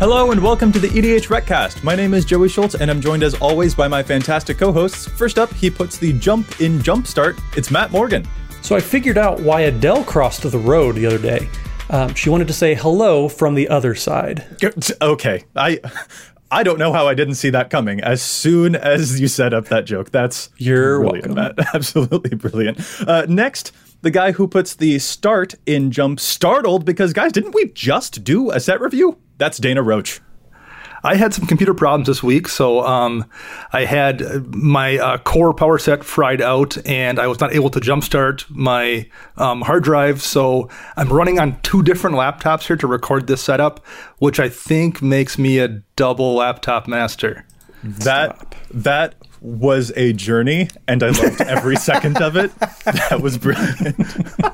Hello and welcome to the EDH Recast. My name is Joey Schultz and I'm joined as always by my fantastic co-hosts. First up, he puts the jump in Jumpstart. It's Matt Morgan. So I figured out why Adele crossed the road the other day. Um, she wanted to say hello from the other side. Okay, I I don't know how I didn't see that coming. As soon as you set up that joke, that's You're brilliant, welcome. Matt. Absolutely brilliant. Uh, next, the guy who puts the start in Jump startled because guys, didn't we just do a set review? That's Dana Roach. I had some computer problems this week, so um, I had my uh, core power set fried out, and I was not able to jumpstart my um, hard drive. So I'm running on two different laptops here to record this setup, which I think makes me a double laptop master. That that was a journey, and I loved every second of it. That was brilliant.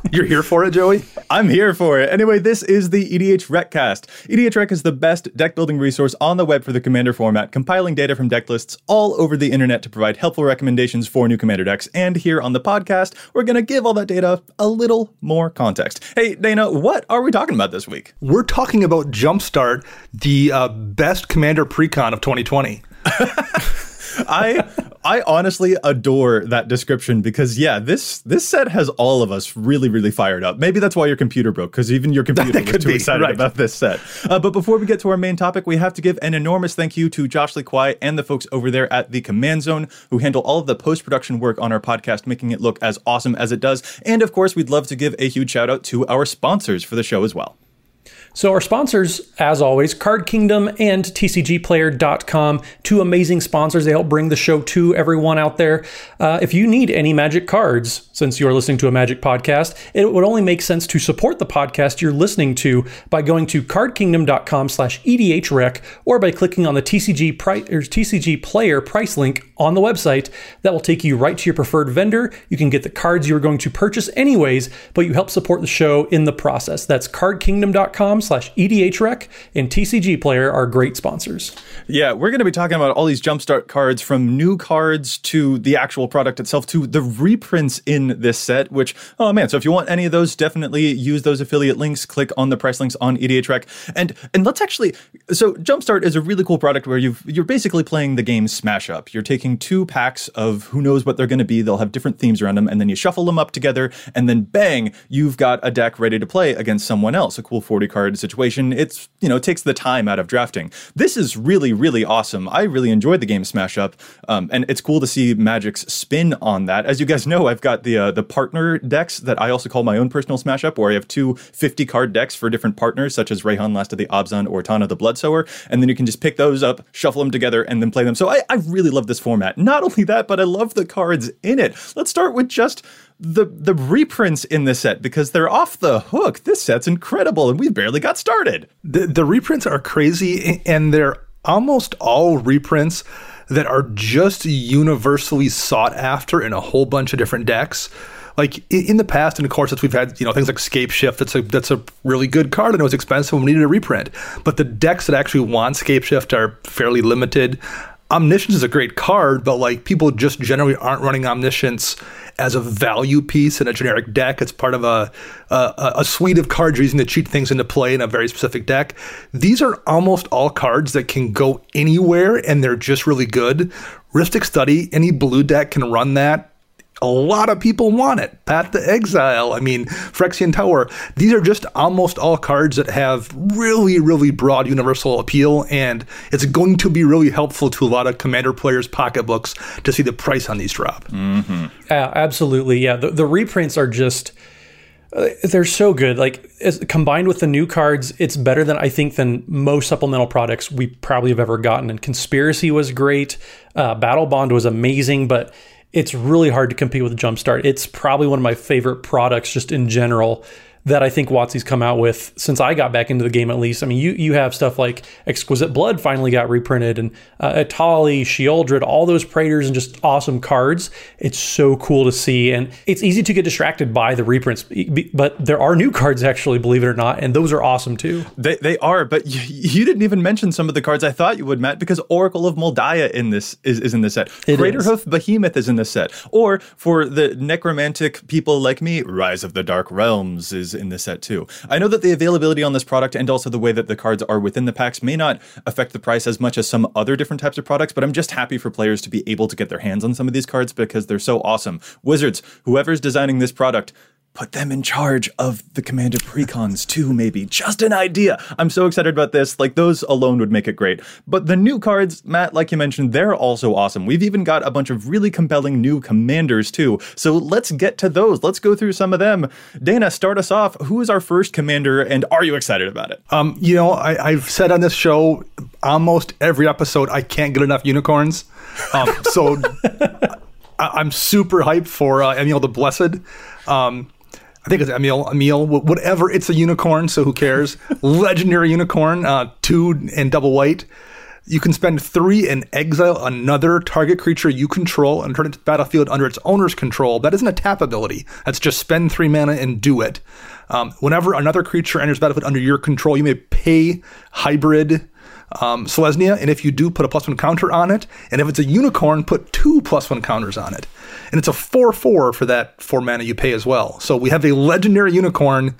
You're here for it, Joey? I'm here for it. Anyway, this is the EDH Recast. EDH Rec is the best deck building resource on the web for the Commander format, compiling data from deck lists all over the internet to provide helpful recommendations for new Commander decks. And here on the podcast, we're going to give all that data a little more context. Hey, Dana, what are we talking about this week? We're talking about Jumpstart, the uh, best commander precon of 2020. I I honestly adore that description because yeah, this this set has all of us really really fired up. Maybe that's why your computer broke because even your computer That was too be, excited right. about this set. Uh, but before we get to our main topic, we have to give an enormous thank you to Josh Lee Kwai and the folks over there at the Command Zone who handle all of the post production work on our podcast, making it look as awesome as it does. And of course, we'd love to give a huge shout out to our sponsors for the show as well. So our sponsors, as always, Card Kingdom and TCGplayer.com, two amazing sponsors. They help bring the show to everyone out there. Uh, if you need any Magic cards, since you're listening to a Magic podcast, it would only make sense to support the podcast you're listening to by going to cardkingdom.com slash edhrec or by clicking on the TCG, pri- TCG Player price link on the website. That will take you right to your preferred vendor. You can get the cards you're going to purchase anyways, but you help support the show in the process. That's cardkingdom.com slash edhrec and TCG Player are great sponsors. Yeah, we're going to be talking about all these jumpstart cards from new cards to the actual product itself to the reprints in this set, which, oh man, so if you want any of those, definitely use those affiliate links. Click on the price links on E EDH Rec. And and let's actually so Jumpstart is a really cool product where you've you're basically playing the game Smash Up. You're taking two packs of who knows what they're going to be. They'll have different themes around them, and then you shuffle them up together, and then bang, you've got a deck ready to play against someone else. A cool 40 card situation. It's you know, takes the time out of drafting. This is really, really awesome. I really enjoyed the game Smash Up, um, and it's cool to see Magic's spin on that. As you guys know, I've got the uh, the partner decks that I also call my own personal Smash Up, where I have two 50 card decks for different partners, such as Reyhan Last of the Abzan or Tana the Bloodsower, and then you can just pick those up, shuffle them together, and then play them. So I, I really love this format. Not only that, but I love the cards in it. Let's start with just the the reprints in this set because they're off the hook. This set's incredible, and we barely got started. The, the reprints are crazy, and they're almost all reprints that are just universally sought after in a whole bunch of different decks. Like in the past, and of course, we've had you know things like Scape Shift. That's a that's a really good card, and it was expensive, and we needed a reprint. But the decks that actually want Scape Shift are fairly limited. Omniscience is a great card, but like people just generally aren't running Omniscience as a value piece in a generic deck. It's part of a a, a suite of cards you're using to cheat things into play in a very specific deck. These are almost all cards that can go anywhere, and they're just really good. Rhystic Study, any blue deck can run that a lot of people want it. Path to Exile, I mean, Phyrexian Tower. These are just almost all cards that have really, really broad universal appeal, and it's going to be really helpful to a lot of commander players' pocketbooks to see the price on these drop. Yeah, absolutely. Yeah, the, the reprints are just Uh, they're so good. Like combined with the new cards, it's better than I think than most supplemental products we probably have ever gotten. And Conspiracy was great. Uh, Battlebond was amazing, but it's really hard to compete with Jumpstart. It's probably one of my favorite products just in general that I think WotC's come out with since I got back into the game at least. I mean, you you have stuff like Exquisite Blood finally got reprinted, and uh, Etali, Sheoldred, all those Praetors and just awesome cards. It's so cool to see, and it's easy to get distracted by the reprints, but there are new cards actually, believe it or not, and those are awesome too. They, they are, but you, you didn't even mention some of the cards I thought you would, Matt, because Oracle of Daya in this is, is in this set. Craterhoof Behemoth is in this set, or for the necromantic people like me, Rise of the Dark Realms is in this set too. I know that the availability on this product and also the way that the cards are within the packs may not affect the price as much as some other different types of products, but I'm just happy for players to be able to get their hands on some of these cards because they're so awesome. Wizards, whoever's designing this product, put them in charge of the commander precons too maybe. Just an idea. I'm so excited about this. Like those alone would make it great. But the new cards matt like you mentioned they're also awesome. We've even got a bunch of really compelling new commanders too. So let's get to those. Let's go through some of them. Dana start us off. Who is our first commander and are you excited about it? Um you know I, i've said on this show almost every episode i can't get enough unicorns. Um so I, am super hyped for uh, Emiel the Blessed. Um, I think it's Emil, Emil, whatever. It's a unicorn, so who cares? Legendary unicorn, uh, two and double white. You can spend three and exile another target creature you control and turn it to the battlefield under its owner's control. That isn't a tap ability. That's just spend three mana and do it. Um, whenever another creature enters battlefield under your control, you may pay hybrid um, Selesnya, and if you do, put a plus one counter on it. And if it's a unicorn, put two plus one counters on it. And it's a 4 4 for that four mana you pay as well. So we have a legendary unicorn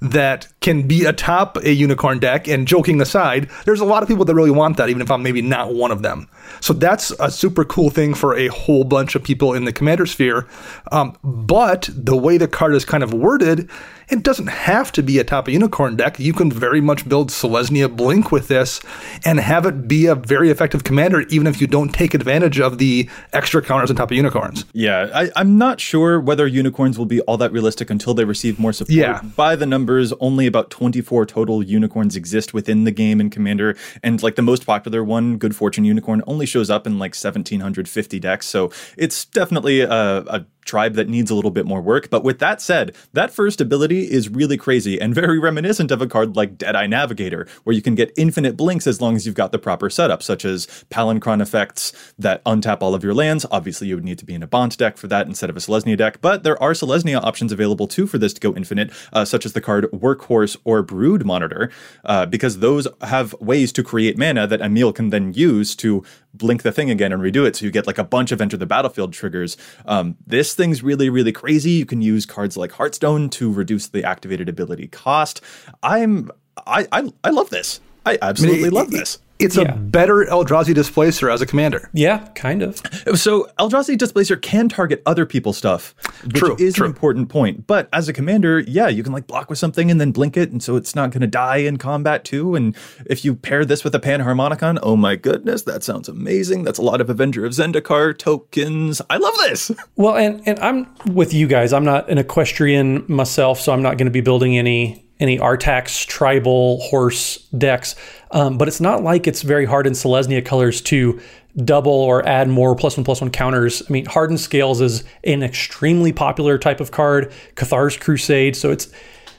that can be atop a unicorn deck. And joking aside, there's a lot of people that really want that, even if I'm maybe not one of them. So that's a super cool thing for a whole bunch of people in the commander sphere. Um, but the way the card is kind of worded, it doesn't have to be a top of unicorn deck. You can very much build Selesnya Blink with this and have it be a very effective commander, even if you don't take advantage of the extra counters on top of unicorns. Yeah, I, am not sure whether unicorns will be all that realistic until they receive more support. Yeah. By the numbers, only about 24 total unicorns exist within the game in Commander, and like the most popular one, Good Fortune Unicorn, only shows up in like 1750 decks. So it's definitely a, a tribe that needs a little bit more work. But with that said, that first ability is really crazy and very reminiscent of a card like Deadeye Navigator, where you can get infinite blinks as long as you've got the proper setup, such as Palinchron effects that untap all of your lands. Obviously, you would need to be in a Bant deck for that instead of a Selesnya deck, but there are Selesnya options available too for this to go infinite, uh, such as the card Workhorse or Brood Monitor, uh, because those have ways to create mana that Emil can then use to blink the thing again and redo it. So you get like a bunch of enter the battlefield triggers. Um, this thing's really, really crazy. You can use cards like Heartstone to reduce the activated ability cost. I'm I I, I love this. I absolutely I mean, it, love this. It's yeah. a better Eldrazi displacer as a commander. Yeah, kind of. So Eldrazi displacer can target other people's stuff, which true, is true. an important point. But as a commander, yeah, you can like block with something and then blink it, and so it's not going to die in combat too. And if you pair this with a Panharmonicon, oh my goodness, that sounds amazing. That's a lot of Avenger of Zendikar tokens. I love this. Well, and and I'm with you guys. I'm not an equestrian myself, so I'm not going to be building any any Artax tribal horse decks. Um, but it's not like it's very hard in Selesnya colors to double or add more plus one plus one counters. I mean, Hardened Scales is an extremely popular type of card, Cathar's Crusade. So it's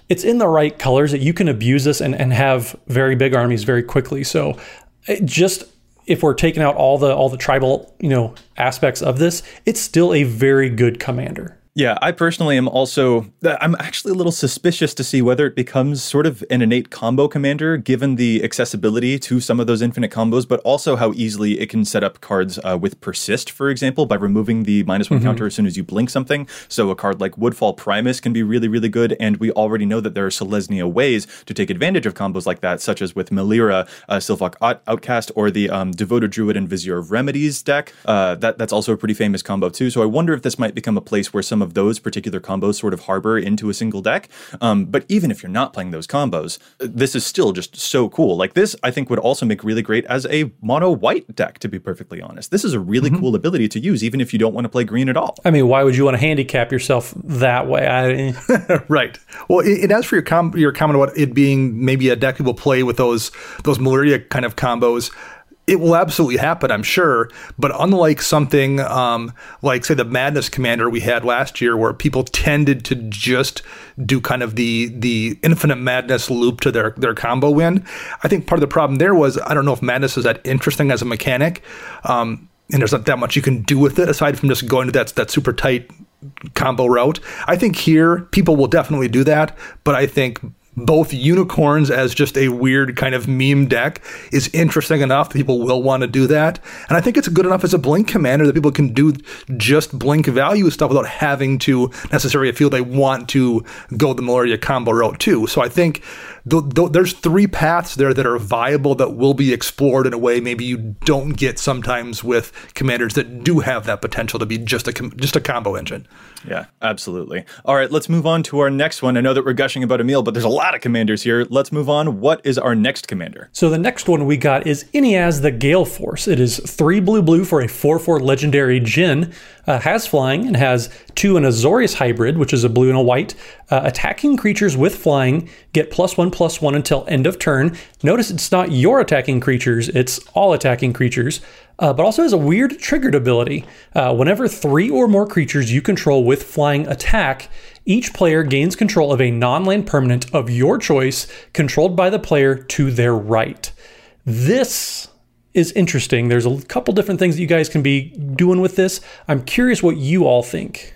it's in the right colors that you can abuse this and, and have very big armies very quickly. So just if we're taking out all the all the tribal, you know, aspects of this, it's still a very good commander. Yeah, I personally am also I'm actually a little suspicious to see whether it becomes sort of an innate combo commander given the accessibility to some of those infinite combos, but also how easily it can set up cards uh, with persist, for example, by removing the minus one mm-hmm. counter as soon as you blink something. So a card like Woodfall Primus can be really, really good, and we already know that there are Selesnya ways to take advantage of combos like that, such as with Melira, uh, Sylvok Outcast, or the um, Devoted Druid and Vizier of Remedies deck. Uh, that that's also a pretty famous combo too. So I wonder if this might become a place where some of of those particular combos sort of harbor into a single deck. Um, but even if you're not playing those combos, this is still just so cool. Like this, I think would also make really great as a mono white deck, to be perfectly honest. This is a really mm-hmm. cool ability to use, even if you don't want to play green at all. I mean, why would you want to handicap yourself that way? I, right. Well, it, it as for your com- your comment about it being maybe a deck that will play with those those Melira kind of combos it will absolutely happen, I'm sure. But unlike something um, like, say, the Madness Commander we had last year, where people tended to just do kind of the the infinite madness loop to their their combo win, I think part of the problem there was I don't know if Madness is that interesting as a mechanic, um, and there's not that much you can do with it aside from just going to that that super tight combo route. I think here people will definitely do that, but I think both unicorns as just a weird kind of meme deck is interesting enough that people will want to do that. And I think it's good enough as a blink commander that people can do just blink value stuff without having to necessarily feel they want to go the Melira combo route too. So I think th- th- there's three paths there that are viable that will be explored in a way maybe you don't get sometimes with commanders that do have that potential to be just a com- just a combo engine. Yeah, absolutely. All right, let's move on to our next one. I know that we're gushing about Emil, but there's a lot of commanders here. Let's move on. What is our next commander? So the next one we got is Inniaz the Gale Force. It is three blue blue for a 4 4 legendary Djinn. Uh, has flying and has two an Azorius hybrid, which is a blue and a white. Uh, attacking creatures with flying get plus one plus one until end of turn. Notice it's not your attacking creatures, it's all attacking creatures uh, but also has a weird triggered ability. Uh, whenever three or more creatures you control with flying attack, each player gains control of a non land permanent of your choice, controlled by the player to their right. This is interesting. There's a couple different things that you guys can be doing with this. I'm curious what you all think.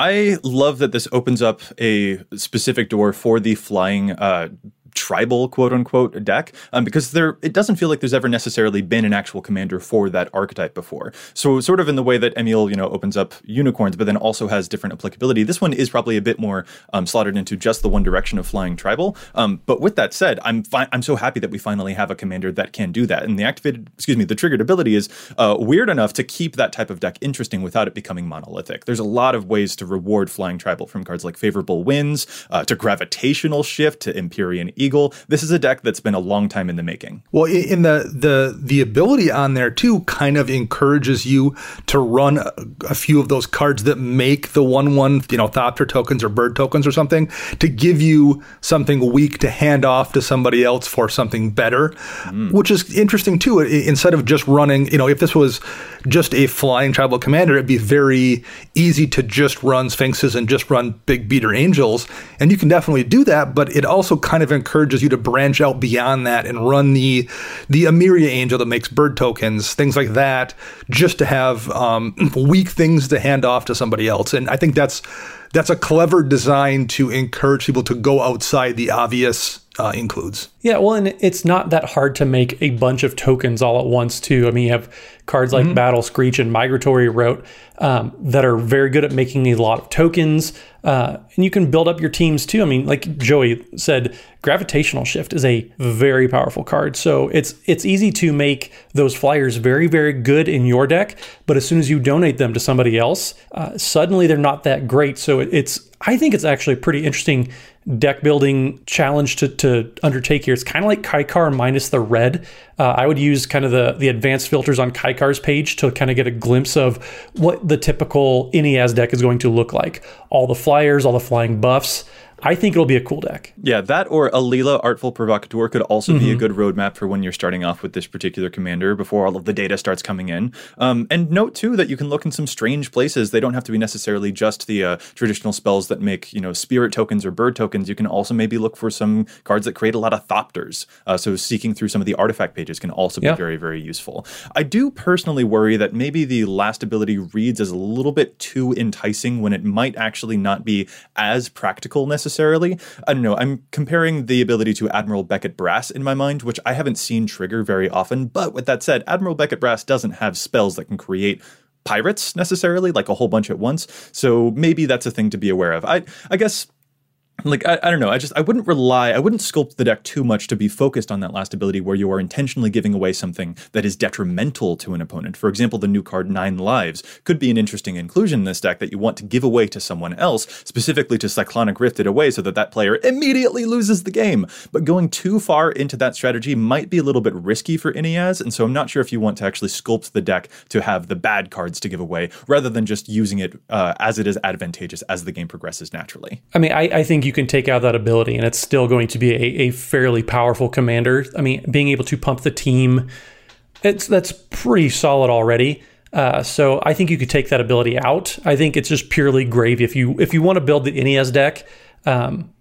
I love that this opens up a specific door for the flying uh, tribal quote unquote deck um, because there it doesn't feel like there's ever necessarily been an actual commander for that archetype before. So sort of in the way that Emil you know opens up unicorns, but then also has different applicability. This one is probably a bit more um, slotted into just the one direction of flying tribal. Um, but with that said, I'm fi- I'm so happy that we finally have a commander that can do that. And the activated excuse me the triggered ability is uh, weird enough to keep that type of deck interesting without it becoming monolithic. There's a lot of ways to reward flying tribal from cards like favorable winds uh, to gravitational shift to Empyrean Eagle. This is a deck that's been a long time in the making. Well, in the the the ability on there too kind of encourages you to run a, a few of those cards that make the one one you know Thopter tokens or Bird tokens or something to give you something weak to hand off to somebody else for something better, mm. which is interesting too. Instead of just running, you know, if this was just a flying tribal commander, it'd be very easy to just run Sphinxes and just run big beater angels, and you can definitely do that. But it also kind of encourages you to branch out beyond that and run the the Emeria Angel that makes bird tokens, things like that, just to have um, weak things to hand off to somebody else. And I think that's that's a clever design to encourage people to go outside the obvious uh, includes. Yeah, well, and it's not that hard to make a bunch of tokens all at once, too. I mean, you have cards like mm-hmm. Battle Screech and Migratory Route um, that are very good at making a lot of tokens. Uh, and you can build up your teams, too. I mean, like Joey said, Gravitational Shift is a very powerful card. So it's it's easy to make those flyers very, very good in your deck. But as soon as you donate them to somebody else, uh, suddenly they're not that great. So it's I think it's actually pretty interesting deck building challenge to, to undertake here. It's kind of like Kykar minus the red. Uh, I would use kind of the, the advanced filters on Kykar's page to kind of get a glimpse of what the typical Inniaz deck is going to look like. All the flyers, all the flying buffs. I think it'll be a cool deck. Yeah, that or Alela Artful Provocateur could also mm-hmm. be a mm-hmm. good roadmap for when you're starting off with this particular commander before all of the data starts coming in. Um, and note too that you can look in some strange places. They don't have to be necessarily just the uh, traditional spells that make you know spirit tokens or bird tokens. You can also maybe look for some cards that create a lot of thopters. Uh, so seeking through some of the artifact pages can also yeah. be very very useful. I do personally worry that maybe the last ability reads as a little bit too enticing when it might actually not be as practical necessarily necessarily. I don't know. I'm comparing the ability to Admiral Beckett Brass in my mind, which I haven't seen trigger very often. But with that said, Admiral Beckett Brass doesn't have spells that can create pirates necessarily, like a whole bunch at once. So maybe that's a thing to be aware of. I I guess like I, I, don't know. I just i wouldn't rely i wouldn't sculpt the deck too much to be focused on that last ability where you are intentionally giving away something that is detrimental to an opponent. For example the new card nine lives could be an interesting inclusion in this deck that you want to give away to someone else specifically to cyclonic rift it away so that that player immediately loses the game. But going too far into that strategy might be a little bit risky for Inniaz, and so i'm not sure if you want to actually sculpt the deck to have the bad cards to give away rather than just using it uh, as it is advantageous as the game progresses naturally. I mean I, I think you can take out that ability and it's still going to be a, a fairly powerful commander. I mean, being able to pump the team, it's that's pretty solid already. Uh, so I think you could take that ability out. I think it's just purely gravy. If you if you want to build the NES deck, um,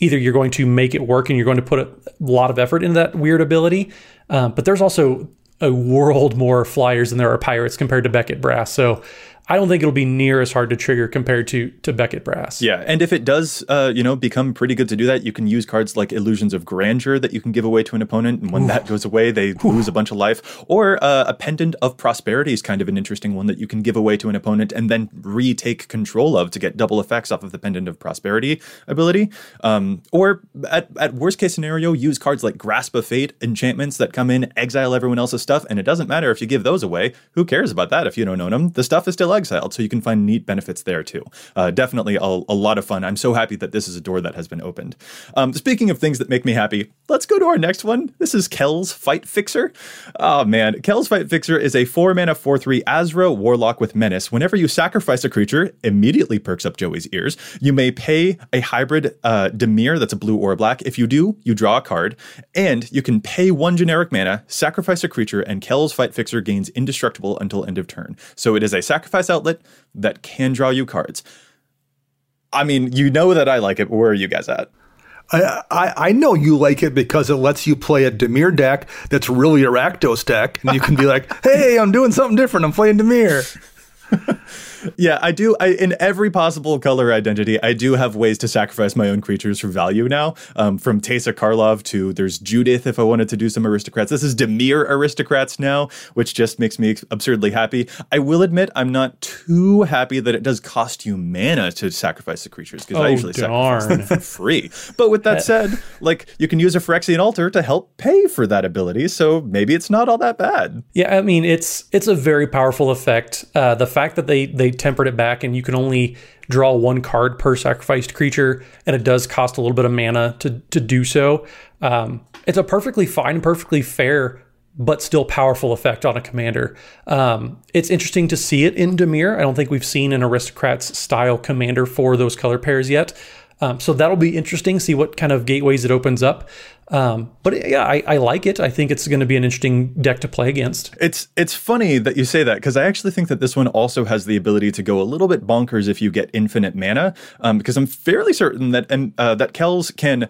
either you're going to make it work and you're going to put a lot of effort into that weird ability, um, but there's also a world more flyers than there are pirates compared to Beckett Brass. So I don't think it'll be near as hard to trigger compared to to Beckett Brass. Yeah, and if it does, uh, you know, become pretty good to do that, you can use cards like Illusions of Grandeur that you can give away to an opponent, and when Ooh. that goes away, they Ooh. lose a bunch of life. Or uh, a Pendant of Prosperity is kind of an interesting one that you can give away to an opponent and then retake control of to get double effects off of the Pendant of Prosperity ability. Um, or at, at worst case scenario, use cards like Grasp of Fate enchantments that come in, exile everyone else's stuff, and it doesn't matter if you give those away. Who cares about that if you don't own them? The stuff is still exiled, so you can find neat benefits there too. Uh, definitely a, a, lot of fun. I'm so happy that this is a door that has been opened. Um, speaking of things that make me happy, let's go to our next one. This is Kels Fight Fixer. Oh man, Kels Fight Fixer is a four mana four three Azra Warlock with Menace. Whenever you sacrifice a creature, immediately perks up Joey's ears. You may pay a hybrid uh, Dimir that's a blue or a black. If you do, you draw a card, and you can pay one generic mana, sacrifice a creature, and Kels Fight Fixer gains indestructible until end of turn. So it is a sacrifice outlet that can draw you cards. I mean, you know that I like it. Where are you guys at? I, I, I know you like it because it lets you play a Dimir deck that's really a Rakdos deck, and you can be like, "Hey, I'm doing something different. I'm playing Dimir." Yeah, I do. I, in every possible color identity, I do have ways to sacrifice my own creatures for value now. Um, from Teysa Karlov to there's Judith if I wanted to do some aristocrats. This is Dimir aristocrats now, which just makes me absurdly happy. I will admit I'm not too happy that it does cost you mana to sacrifice the creatures because oh, I usually darn. sacrifice them for free. But with that said, like you can use a Phyrexian altar to help pay for that ability, so maybe it's not all that bad. Yeah, I mean it's it's a very powerful effect. Uh, the fact that they they tempered it back, and you can only draw one card per sacrificed creature, and it does cost a little bit of mana to to do so. Um, it's a perfectly fine, perfectly fair, but still powerful effect on a commander. Um, it's interesting to see it in Dimir. I don't think we've seen an aristocrats style commander for those color pairs yet. Um, so that'll be interesting. See what kind of gateways it opens up. Um, but yeah, I, I, like it. I think it's going to be an interesting deck to play against. It's it's funny that you say that because I actually think that this one also has the ability to go a little bit bonkers if you get infinite mana. Um, because I'm fairly certain that and uh, that Kels can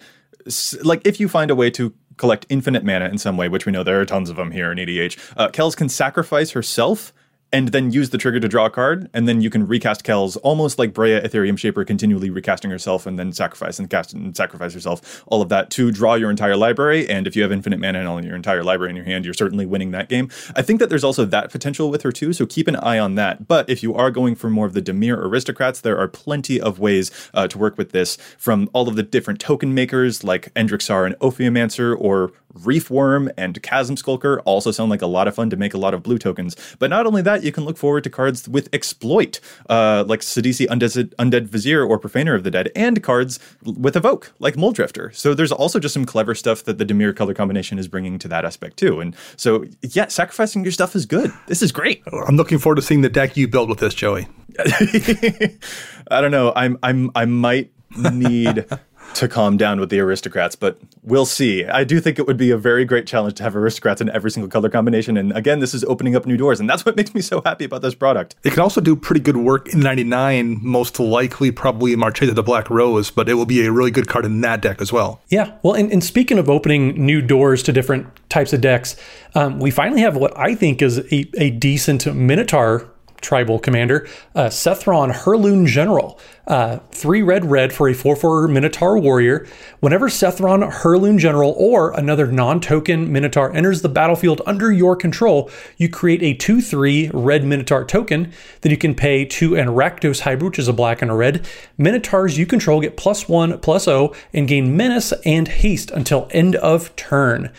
like if you find a way to collect infinite mana in some way, which we know there are tons of them here in EDH. Uh, Kels can sacrifice herself and then use the trigger to draw a card, and then you can recast Kels almost like Breya Etherium Shaper, continually recasting herself and then sacrifice and cast and sacrifice herself, all of that to draw your entire library. And if you have infinite mana and all your entire library in your hand, you're certainly winning that game. I think that there's also that potential with her too, so keep an eye on that. But if you are going for more of the Dimir aristocrats, there are plenty of ways uh, to work with this from all of the different token makers like Endrek Sahr and Ophiomancer or Reefworm and Chasm Skulker also sound like a lot of fun to make a lot of blue tokens. But not only that, you can look forward to cards with exploit, uh, like Sidisi Undead, Undead Vizier or Profaner of the Dead, and cards with Evoke, like Mulldrifter. So there's also just some clever stuff that the Dimir color combination is bringing to that aspect too. And so, yeah, sacrificing your stuff is good. This is great. I'm looking forward to seeing the deck you build with this, Joey. I don't know. I'm I'm I might need to calm down with the aristocrats, but we'll see. I do think it would be a very great challenge to have aristocrats in every single color combination. And again, this is opening up new doors, and that's what makes me so happy about this product. It can also do pretty good work in 99, most likely probably Marchesa the Black Rose, but it will be a really good card in that deck as well. Yeah. Well, and, and speaking of opening new doors to different types of decks, um, we finally have what I think is a, a decent Minotaur tribal commander, uh, Sethron Hurloon General. Uh, three red red for a 4 4 Minotaur warrior. Whenever Sethron Hurloon General or another non token Minotaur enters the battlefield under your control, you create a 2 3 red Minotaur token. Then you can pay to an Rakdos Hybrid, which is a black and a red. Minotaurs you control get plus 1 plus 0 and gain menace and haste until end of turn.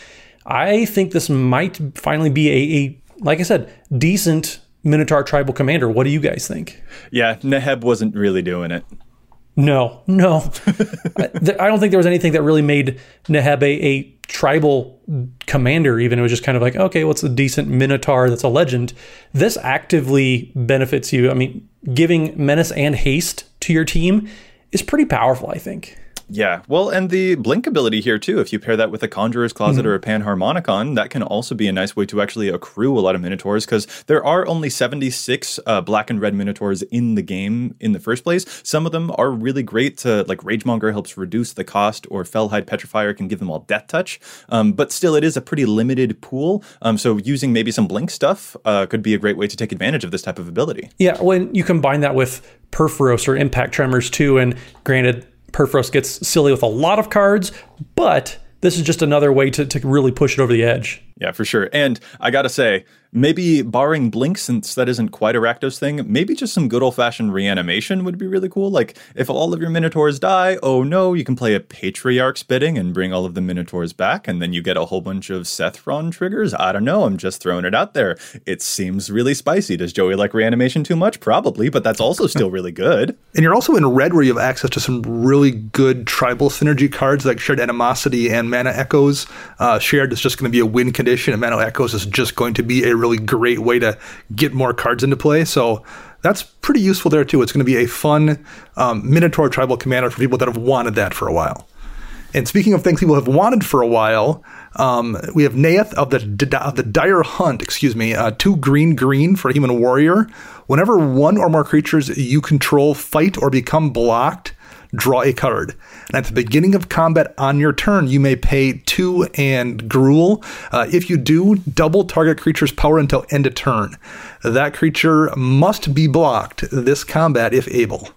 I think this might finally be a, a like I said, decent Minotaur tribal commander. What do you guys think? Yeah, Neheb wasn't really doing it. No, no. I don't think there was anything that really made Neheb a, a, tribal commander, even. It was just kind of like, okay, what's a decent Minotaur that's a legend? This actively benefits you. I mean, giving menace and haste to your team is pretty powerful, I think. Yeah, well, and the blink ability here too. If you pair that with a Conjurer's Closet mm-hmm. or a Panharmonicon, that can also be a nice way to actually accrue a lot of Minotaurs because there are only 76 uh, black and red Minotaurs in the game in the first place. Some of them are really great to, like Ragemonger helps reduce the cost, or Felhide Petrifier can give them all Death Touch. Um, but still, it is a pretty limited pool. Um, so using maybe some blink stuff uh, could be a great way to take advantage of this type of ability. Yeah, when you combine that with Purphoros or Impact Tremors too, and granted, Purphoros gets silly with a lot of cards, but this is just another way to, to really push it over the edge. Yeah, for sure. And I gotta say, maybe barring Blink, since that isn't quite a Rakdos thing, maybe just some good old fashioned reanimation would be really cool. Like, if all of your Minotaurs die, oh no, you can play a Patriarch's Bidding and bring all of the Minotaurs back, and then you get a whole bunch of Sethron triggers. I don't know, I'm just throwing it out there. It seems really spicy. Does Joey like reanimation too much? Probably, but that's also still really good. And you're also in red where you have access to some really good tribal synergy cards like Shared Animosity and Mana Echoes. Uh, shared is just going to be a win condition, and Mana Echoes is just going to be a really great way to get more cards into play. So that's pretty useful there too. It's going to be a fun um, Minotaur tribal commander for people that have wanted that for a while. And speaking of things people have wanted for a while, um, we have Neyith of the of the Dire Hunt. Excuse me, uh, two green green for a human warrior. Whenever one or more creatures you control fight or become blocked, draw a card. And at the beginning of combat on your turn, you may pay two and Gruul. Uh, if you do, double target creature's power until end of turn. That creature must be blocked this combat if able.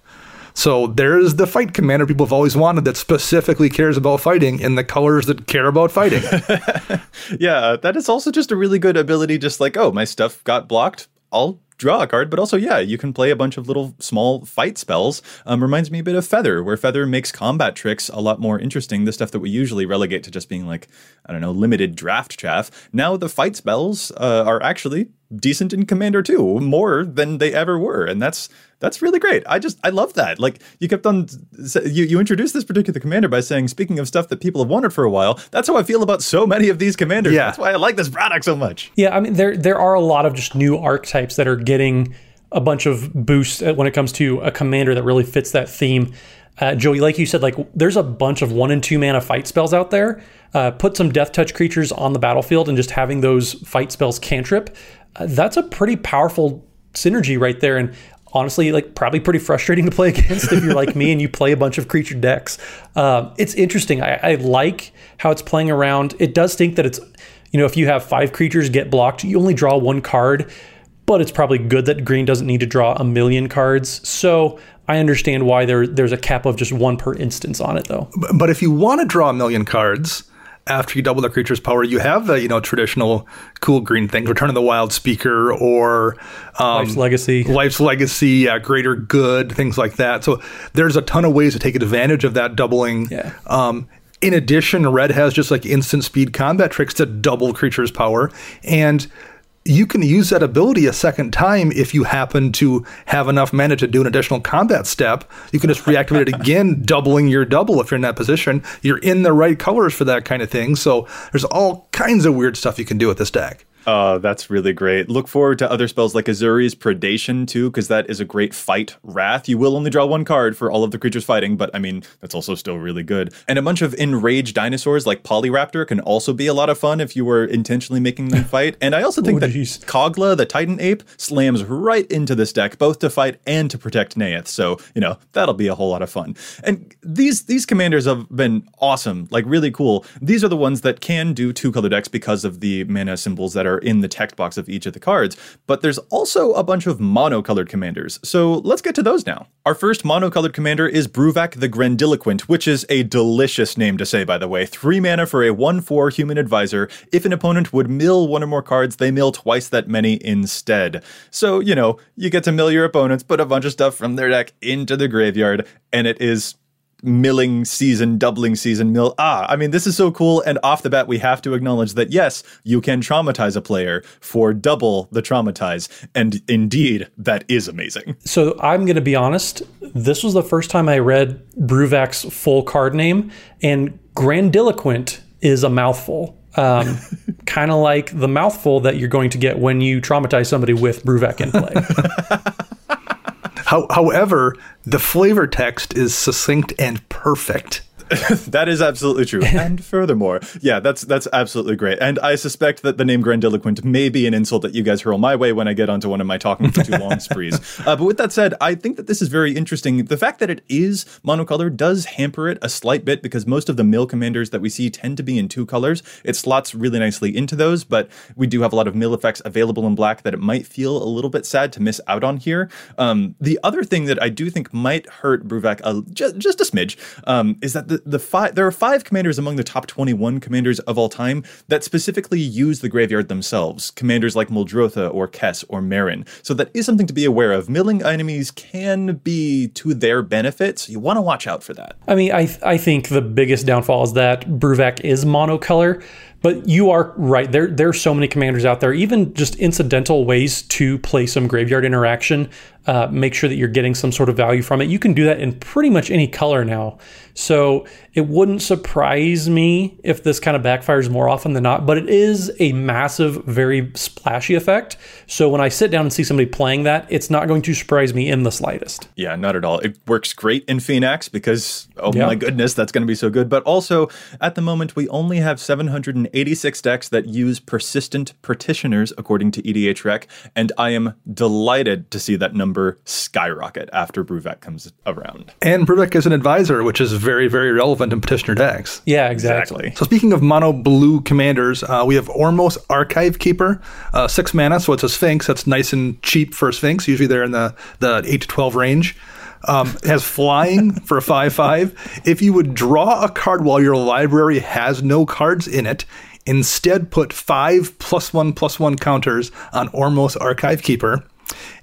So there's the fight commander people have always wanted that specifically cares about fighting in the colors that care about fighting. yeah, that is also just a really good ability. Just like, oh, my stuff got blocked. I'll draw a card, but also, yeah, you can play a bunch of little small fight spells. Um, reminds me a bit of Feather, where Feather makes combat tricks a lot more interesting. The stuff that we usually relegate to just being like, I don't know, limited draft chaff. Now the fight spells uh, are actually decent in Commander 2, more than they ever were. And that's that's really great. I just I love that. Like you kept on you you introduced this particular commander by saying speaking of stuff that people have wanted for a while. That's how I feel about so many of these commanders. Yeah. That's why I like this product so much. Yeah, I mean there there are a lot of just new archetypes that are getting a bunch of boosts when it comes to a commander that really fits that theme. Uh, Joey, like you said, like there's a bunch of one and two mana fight spells out there. Uh, put some death touch creatures on the battlefield and just having those fight spells cantrip. That's a pretty powerful synergy right there. And honestly like probably pretty frustrating to play against if you're like me and you play a bunch of creature decks. Uh, it's interesting. I, I, like how it's playing around. It does think that it's you know if you have five creatures get blocked, you only draw one card. But it's probably good that green doesn't need to draw a million cards. So I understand why there there's a cap of just one per instance on it though. But if you want to draw a million cards, after you double the creature's power, you have the you know traditional cool green things, Return of the Wildspeaker or um, Life's Legacy, Life's Legacy, uh, Greater Good, things like that. So there's a ton of ways to take advantage of that doubling. Yeah. Um, in addition, Red has just like instant speed combat tricks to double creature's power, and you can use that ability a second time if you happen to have enough mana to do an additional combat step. You can just reactivate it again, doubling your double if you're in that position. You're in the right colors for that kind of thing. So there's all kinds of weird stuff you can do with this deck. Oh, that's really great. Look forward to other spells like Ezuri's Predation too, because that is a great fight wrath. You will only draw one card for all of the creatures fighting, but I mean, that's also still really good. And a bunch of enraged dinosaurs like Polyraptor can also be a lot of fun if you were intentionally making them fight. And I also think oh, that geez. Kogla, the Titan Ape, slams right into this deck, both to fight and to protect Neyith. So, you know, that'll be a whole lot of fun. And these these commanders have been awesome, like really cool. These are the ones that can do two color decks because of the mana symbols that are are in the text box of each of the cards, but there's also a bunch of monocolored commanders. So let's get to those now. Our first monocolored commander is Bruvac the Grandiloquent, which is a delicious name to say, by the way. Three mana for a 1 4 human advisor. If an opponent would mill one or more cards, they mill twice that many instead. So, you know, you get to mill your opponents, put a bunch of stuff from their deck into the graveyard, and it is milling season, doubling season mill. Ah, I mean, this is so cool. And off the bat, we have to acknowledge that yes, you can traumatize a player for double the traumatize. And indeed, that is amazing. So I'm going to be honest. This was the first time I read Bruvac's full card name, and grandiloquent is a mouthful. Um, kind of like the mouthful that you're going to get when you traumatize somebody with Bruvac in play. How, however, the flavor text is succinct and perfect. that is absolutely true. and furthermore, yeah, that's that's absolutely great. And I suspect that the name grandiloquent may be an insult that you guys hurl my way when I get onto one of my talking for too long sprees. Uh, but with that said, I think that this is very interesting. The fact that it is monocolor does hamper it a slight bit because most of the mill commanders that we see tend to be in two colors. It slots really nicely into those, but we do have a lot of mill effects available in black that it might feel a little bit sad to miss out on here. Um, the other thing that I do think might hurt Bruvac a, just, just a smidge um, is that the, the five there are five commanders among the top 21 commanders of all time that specifically use the graveyard themselves. Commanders like Muldrotha or Kess or Meren. So that is something to be aware of. Milling enemies can be to their benefit, so you want to watch out for that. I mean, I I think the biggest downfall is that Bruvac is monocolor. But you are right. There, there are so many commanders out there. Even just incidental ways to play some graveyard interaction. Uh, make sure that you're getting some sort of value from it. You can do that in pretty much any color now. So it wouldn't surprise me if this kind of backfires more often than not. But it is a massive, very splashy effect. So when I sit down and see somebody playing that, it's not going to surprise me in the slightest. Yeah, not at all. It works great in Phenax because oh yeah. my goodness, that's going to be so good. But also at the moment, we only have 786 decks that use persistent petitioners, according to EDHREC, and I am delighted to see that number skyrocket after Bruvac comes around. And Bruvac is an advisor, which is very, very very relevant in petitioner decks. Yeah, exactly. exactly. So speaking of mono blue commanders, uh, we have Ormos Archive Keeper, uh, six mana, so it's a Sphinx. That's nice and cheap for a Sphinx. Usually they're in the, the 8 to 12 range. Um, has flying for a 5 5. If you would draw a card while your library has no cards in it, instead put five plus one plus one counters on Ormos Archive Keeper.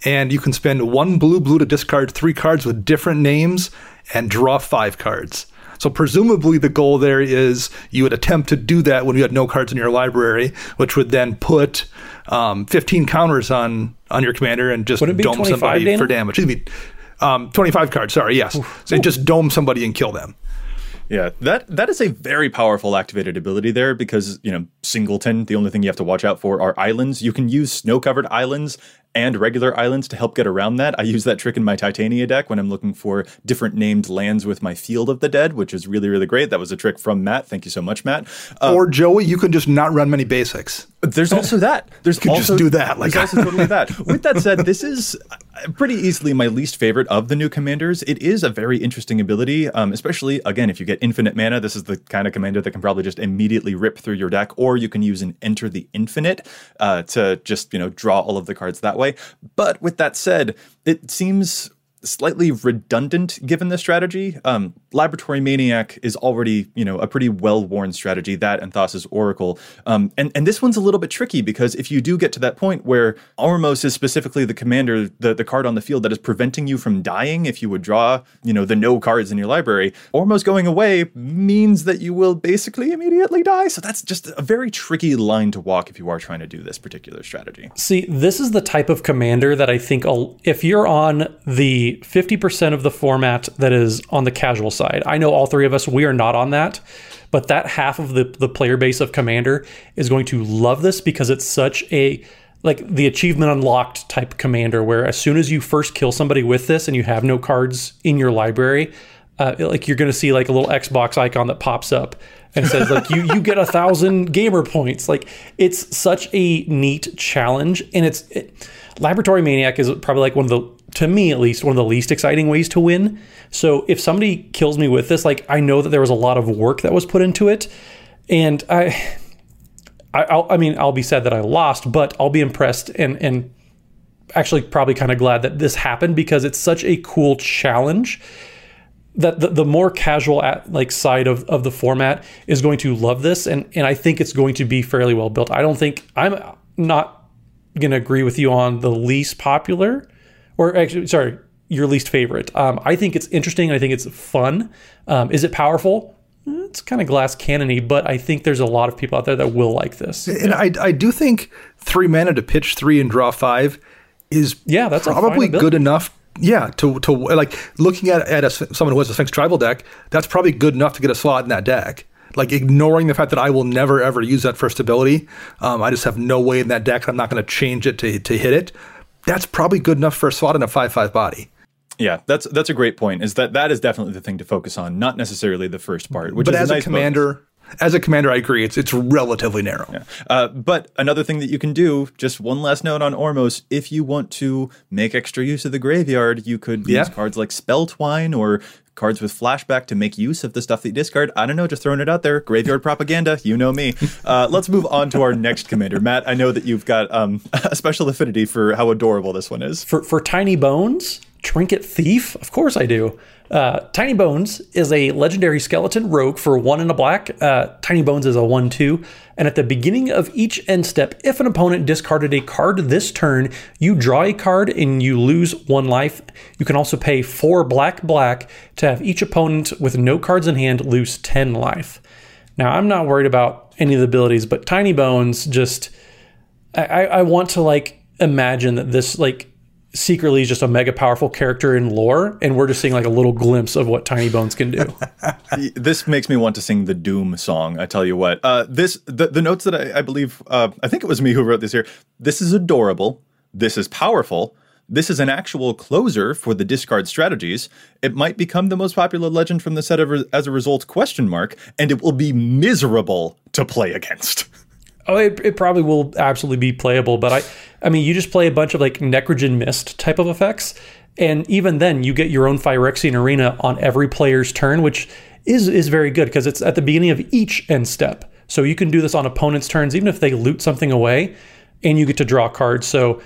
And you can spend one blue blue to discard three cards with different names and draw five cards. So presumably the goal there is you would attempt to do that when you had no cards in your library, which would then put um, 15 counters on on your commander and just dome somebody Dana? for damage. Excuse me, um, 25 cards, sorry, yes. Oof. So Oof. just dome somebody and kill them. Yeah, that that is a very powerful activated ability there because, you know, singleton, the only thing you have to watch out for are islands. You can use snow-covered islands and regular islands to help get around that. I use that trick in my Titania deck when I'm looking for different named lands with my Field of the Dead, which is really, really great. That was a trick from Matt. Thank you so much, Matt. Um, or Joey, you can just not run many basics. There's also that. There's you also, just do that. Like there's also totally that. With that said, this is pretty easily my least favorite of the new commanders. It is a very interesting ability, um, especially again if you get infinite mana. This is the kind of commander that can probably just immediately rip through your deck, or you can use an Enter the Infinite uh, to just you know draw all of the cards that way. But with that said, it seems slightly redundant given the strategy. Um, Laboratory Maniac is already, you know, a pretty well-worn strategy. That and Thassa's Oracle, um, and and this one's a little bit tricky because if you do get to that point where Ormos is specifically the commander, the the card on the field that is preventing you from dying, if you would draw, you know, the no cards in your library, Ormos going away means that you will basically immediately die. So that's just a very tricky line to walk if you are trying to do this particular strategy. See, this is the type of commander that I think if you're on the 50% of the format that is on the casual side. I know all three of us, we are not on that, but that half of the, the player base of Commander is going to love this because it's such a like the achievement unlocked type commander where as soon as you first kill somebody with this and you have no cards in your library uh, like you're going to see like a little xbox icon that pops up and says like you you get a thousand gamer points like it's such a neat challenge and it's it, laboratory maniac is probably like one of the to me at least, one of the least exciting ways to win. So if somebody kills me with this, like I know that there was a lot of work that was put into it, and I. I, I mean, I'll be sad that I lost, but I'll be impressed and and actually probably kind of glad that this happened because it's such a cool challenge that the, the more casual at, like side of, of the format is going to love this and and I think it's going to be fairly well built. I don't think I'm not going to agree with you on the least popular or actually sorry your least favorite. Um, I think it's interesting. I think it's fun. Um, is it powerful? It's kind of glass cannony, but I think there's a lot of people out there that will like this. And I, I do think three mana to pitch three and draw five is Yeah, that's probably good enough. Yeah, to to like looking at at a, someone who has a Sphinx tribal deck, that's probably good enough to get a slot in that deck. Like ignoring the fact that I will never ever use that first ability, um, I just have no way in that deck. I'm not going to change it to to hit it. That's probably good enough for a SWAT in a five five body. Yeah, that's that's a great point. Is that that is definitely the thing to focus on, not necessarily the first part. Which But is as a, a, nice bonus. Commander, as a commander, I agree. It's it's relatively narrow. Uh, but another thing that you can do, just one last note on Ormos, if you want to make extra use of the graveyard, you could Yeah. use cards like Spelltwine or cards with flashback to make use of the stuff that you discard. I don't know, just throwing it out there. Graveyard propaganda, you know me. Uh, let's move on to our next commander. Matt, I know that you've got um, a special affinity for how adorable this one is. For for Tiny Bones, Trinket Thief, of course I do. Uh, Tiny Bones is a legendary skeleton rogue for one and a black. Uh, Tiny Bones is a one-two, and at the beginning of each end step, if an opponent discarded a card this turn, you draw a card and you lose one life. You can also pay four black black to have each opponent with no cards in hand lose ten life. Now I'm not worried about any of the abilities, but Tiny Bones just I I want to like imagine that this like secretly is just a mega powerful character in lore, and we're just seeing like a little glimpse of what Tiny Bones can do. this makes me want to sing the Doom song. I tell you what. Uh, this the, the notes that I, I believe uh, I think it was me who wrote this here. This is adorable. This is powerful. This is an actual closer for the discard strategies. It might become the most popular legend from the set of, as a result. Question mark, and it will be miserable to play against. Oh, it, it probably will absolutely be playable, but I I mean, you just play a bunch of like Necrogen Mist type of effects, and even then, you get your own Phyrexian Arena on every player's turn, which is is very good because it's at the beginning of each end step. So you can do this on opponents' turns, even if they loot something away, and you get to draw cards. So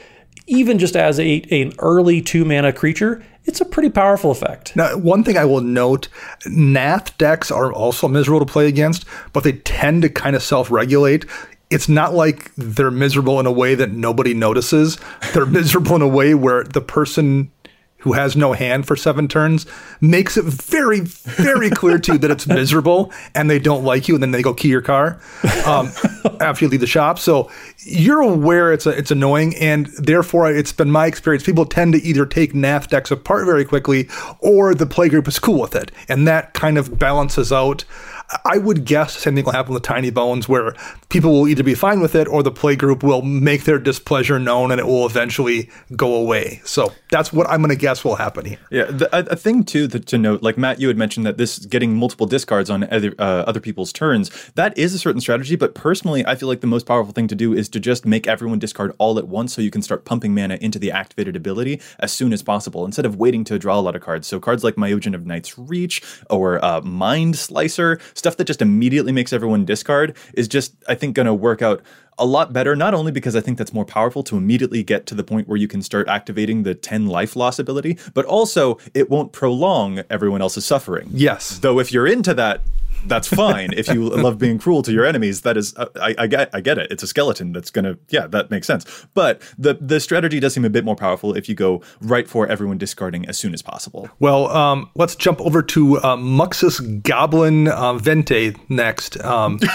even just as a an early two mana creature, it's a pretty powerful effect. Now, one thing I will note Nath decks are also miserable to play against, but they tend to kind of self regulate. It's not like they're miserable in a way that nobody notices. They're miserable in a way where the person who has no hand for seven turns makes it very, very clear to you that it's miserable and they don't like you, and then they go key your car um, after you leave the shop. So you're aware it's a, it's annoying, and therefore it's been my experience. People tend to either take Nath decks apart very quickly, or the playgroup is cool with it, and that kind of balances out. I would guess the same thing will happen with Tiny Bones, where people will either be fine with it or the playgroup will make their displeasure known and it will eventually go away. So that's what I'm going to guess will happen here. Yeah, the, a, a thing too that, to note, like Matt, you had mentioned that this getting multiple discards on other uh, other people's turns. That is a certain strategy, but personally, I feel like the most powerful thing to do is to just make everyone discard all at once, so you can start pumping mana into the activated ability as soon as possible, instead of waiting to draw a lot of cards. So cards like Myojin of Night's Reach or uh, Mindslicer, stuff that just immediately makes everyone discard, is just I think going to work out a lot better, not only because I think that's more powerful to immediately get to the point where you can start activating the 10 life loss ability, but also it won't prolong everyone else's suffering. Yes. Though if you're into that, that's fine. if you love being cruel to your enemies, that is, uh, I, I get, I get it. It's a skeleton that's gonna, yeah, that makes sense. But the the strategy does seem a bit more powerful if you go right for everyone discarding as soon as possible. Well, um, let's jump over to uh, Muxus Goblin uh, Vente next. Um,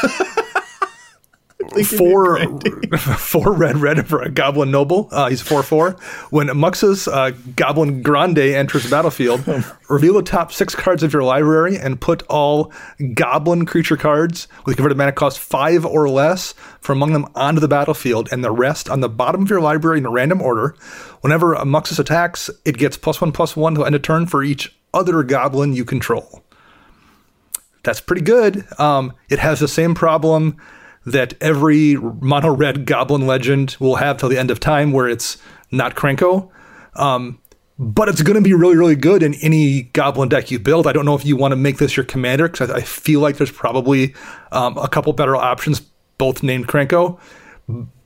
four, four red red for a Goblin Noble. Uh, he's four four. When Muxus uh, Goblin Grandee enters the battlefield, reveal the top six cards of your library and put all Goblin creature cards with converted mana cost five or less from among them onto the battlefield, and the rest on the bottom of your library in a random order. Whenever a Muxus attacks, it gets plus one plus one to end a turn for each other Goblin you control that's pretty good. Um, it has the same problem that every mono red goblin legend will have till the end of time, where it's not Krenko. Um, but it's going to be really, really good in any goblin deck you build. I don't know if you want to make this your commander because I, I feel like there's probably um, a couple better options both named Krenko.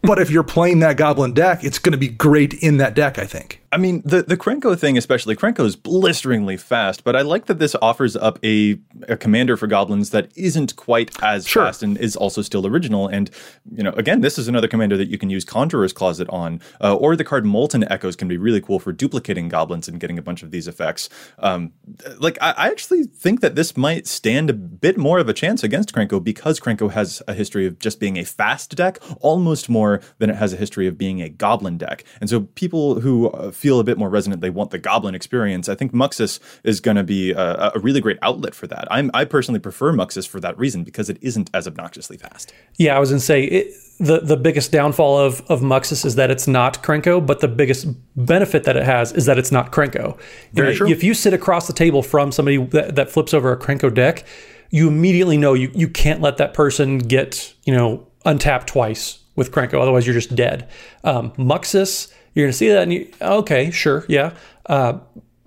But if you're playing that goblin deck, it's going to be great in that deck, I think. I mean, the the Krenko thing, especially Krenko, is blisteringly fast. But I like that this offers up a, a commander for goblins that isn't quite as Sure. fast and is also still original. And you know, again, this is another commander that you can use Conjurer's Closet on, uh, or the card Molten Echoes can be really cool for duplicating goblins and getting a bunch of these effects. Um, like I, I actually think that this might stand a bit more of a chance against Krenko because Krenko has a history of just being a fast deck, almost more than it has a history of being a goblin deck. And so people who uh, feel a bit more resonant, they want the goblin experience. I think Muxus is going to be a, a really great outlet for that. I'm, I personally prefer Muxus for that reason because it isn't as obnoxiously fast. Yeah, I was gonna say it, the the biggest downfall of of Muxus is that it's not Krenko, but the biggest benefit that it has is that it's not Krenko. You know, true. If you sit across the table from somebody that, that flips over a Krenko deck, you immediately know you you can't let that person get you know untapped twice with Krenko, otherwise you're just dead. Um, Muxus, you're gonna see that and you okay, sure, yeah. Uh,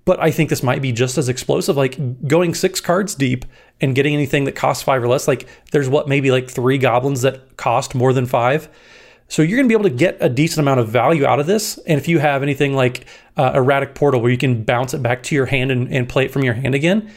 but I think this might be just as explosive. Like going six cards deep and getting anything that costs five or less. Like there's what maybe like three goblins that cost more than five. So you're going to be able to get a decent amount of value out of this. And if you have anything like uh, erratic portal where you can bounce it back to your hand and, and play it from your hand again,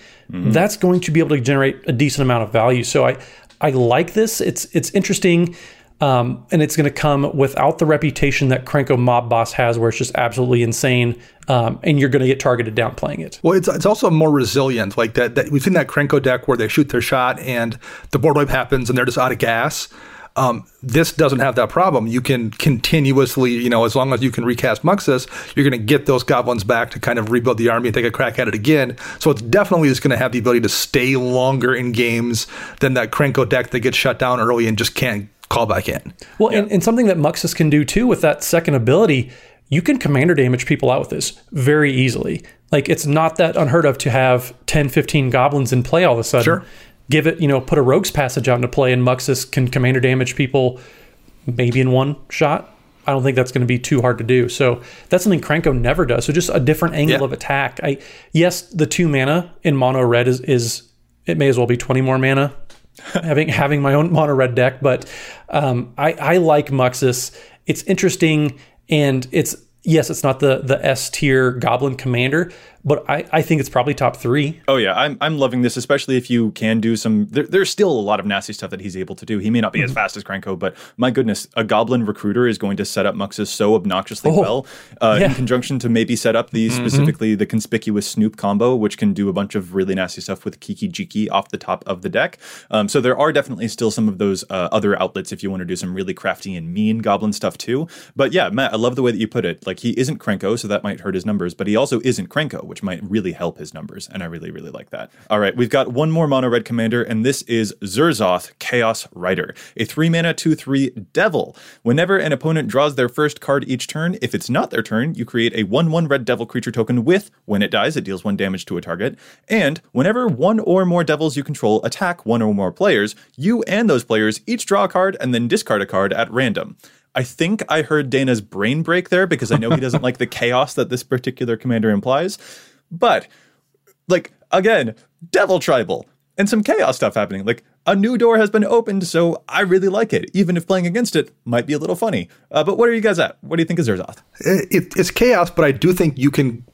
that's going to be able to generate a decent amount of value. So I I like this. It's it's interesting. Um, and it's going to come without the reputation that Krenko Mob Boss has, where it's just absolutely insane, um, and you're going to get targeted down playing it. Well, it's, it's also more resilient. Like that, that we've seen that Krenko deck where they shoot their shot and the board wipe happens and they're just out of gas. Um, this doesn't have that problem. You can continuously, you know, as long as you can recast Muxus, you're going to get those goblins back to kind of rebuild the army and take a crack at it again. So it's definitely is going to have the ability to stay longer in games than that Krenko deck that gets shut down early and just can't call back in. Well, and, and something that Muxus can do too with that second ability, you can commander damage people out with this very easily. Like it's not that unheard of to have 10, 15 goblins in play all of a sudden. Sure. Give it, you know, put a rogue's passage out into play and Muxus can commander damage people maybe in one shot. I don't think that's going to be too hard to do. So that's something Krenko never does. So just a different angle Yeah. of attack. I yes, the two mana in mono red is is it may as well be 20 more mana having having my own mono red deck, but um, I, I like Muxus. It's interesting and it's yes, it's not the the S tier Goblin Commander, but I, I think it's probably top three. Oh yeah, I'm I'm loving this, especially if you can do some. There, there's still a lot of nasty stuff that he's able to do. He may not be as fast as Krenko, but my goodness, a Goblin Recruiter is going to set up Muxus so obnoxiously well, uh, yeah. in conjunction to maybe set up the specifically the conspicuous Snoop combo, which can do a bunch of really nasty stuff with Kiki Jiki off the top of the deck. Um, so there are definitely still some of those uh, other outlets if you want to do some really crafty and mean Goblin stuff too. But yeah, Matt, I love the way that you put it. Like he isn't Krenko, so that might hurt his numbers, but he also isn't Krenko, which might really help his numbers, and I really, really like that. All right, we've got one more mono red commander, and this is Zurzoth Chaos Rider, a three mana two three devil. Whenever an opponent draws their first card each turn, if it's not their turn, you create a one one red devil creature token with when it dies, it deals one damage to a target, and whenever one or more devils you control attack one or more players, you and those players each draw a card and then discard a card at random. I think I heard Dana's brain break there because I know he doesn't like the chaos that this particular commander implies. But like again, devil tribal and some chaos stuff happening. Like a new door has been opened, so I really like it, even if playing against it might be a little funny. Uh, but what are you guys at? What do you think of Zurzoth? it, it's chaos, but I do think you can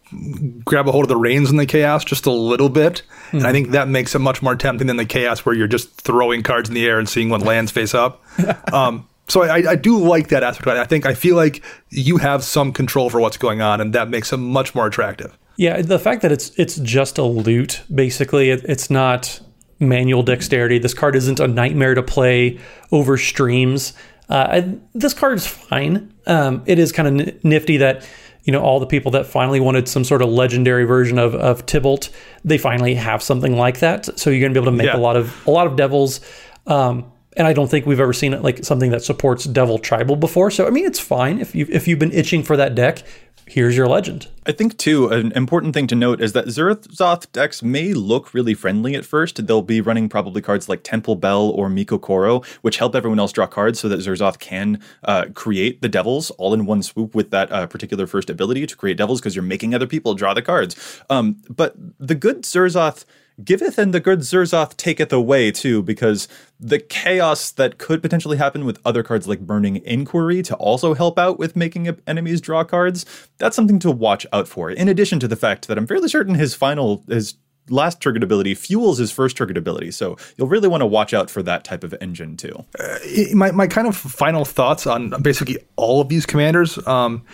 grab a hold of the reins in the chaos just a little bit, and I think that makes it much more tempting than the chaos where you're just throwing cards in the air and seeing what lands face up. um, so I, I do like that aspect. of it. I think I feel like you have some control for what's going on, and that makes it much more attractive. Yeah, the fact that it's it's just a loot, basically, it, it's not manual dexterity. This card isn't a nightmare to play over streams. Uh, I, this card is fine. Um, it is kind of nifty that you know all the people that finally wanted some sort of legendary version of of Tibalt, they finally have something like that. So you're going to be able to make Yeah. a lot of a lot of devils. Um, and I don't think we've ever seen it like something that supports Devil Tribal before. So I mean, it's fine if you if you've been itching for that deck. Here's your legend. I think too an important thing to note is that Zurzoth decks may look really friendly at first. They'll be running probably cards like Temple Bell or Mikokoro, which help everyone else draw cards so that Zurzoth can uh, create the devils all in one swoop with that uh, particular first ability to create devils because you're making other people draw the cards. Um, but the good Zurzoth giveth and the good Zurzoth taketh away too, because the chaos that could potentially happen with other cards like Burning Inquiry to also help out with making enemies draw cards, that's something to watch out for. In addition to the fact that I'm fairly certain his final his last triggered ability fuels his first triggered ability. So you'll really want to watch out for that type of engine too. Uh, my, my kind of final thoughts on basically all of these commanders. Um,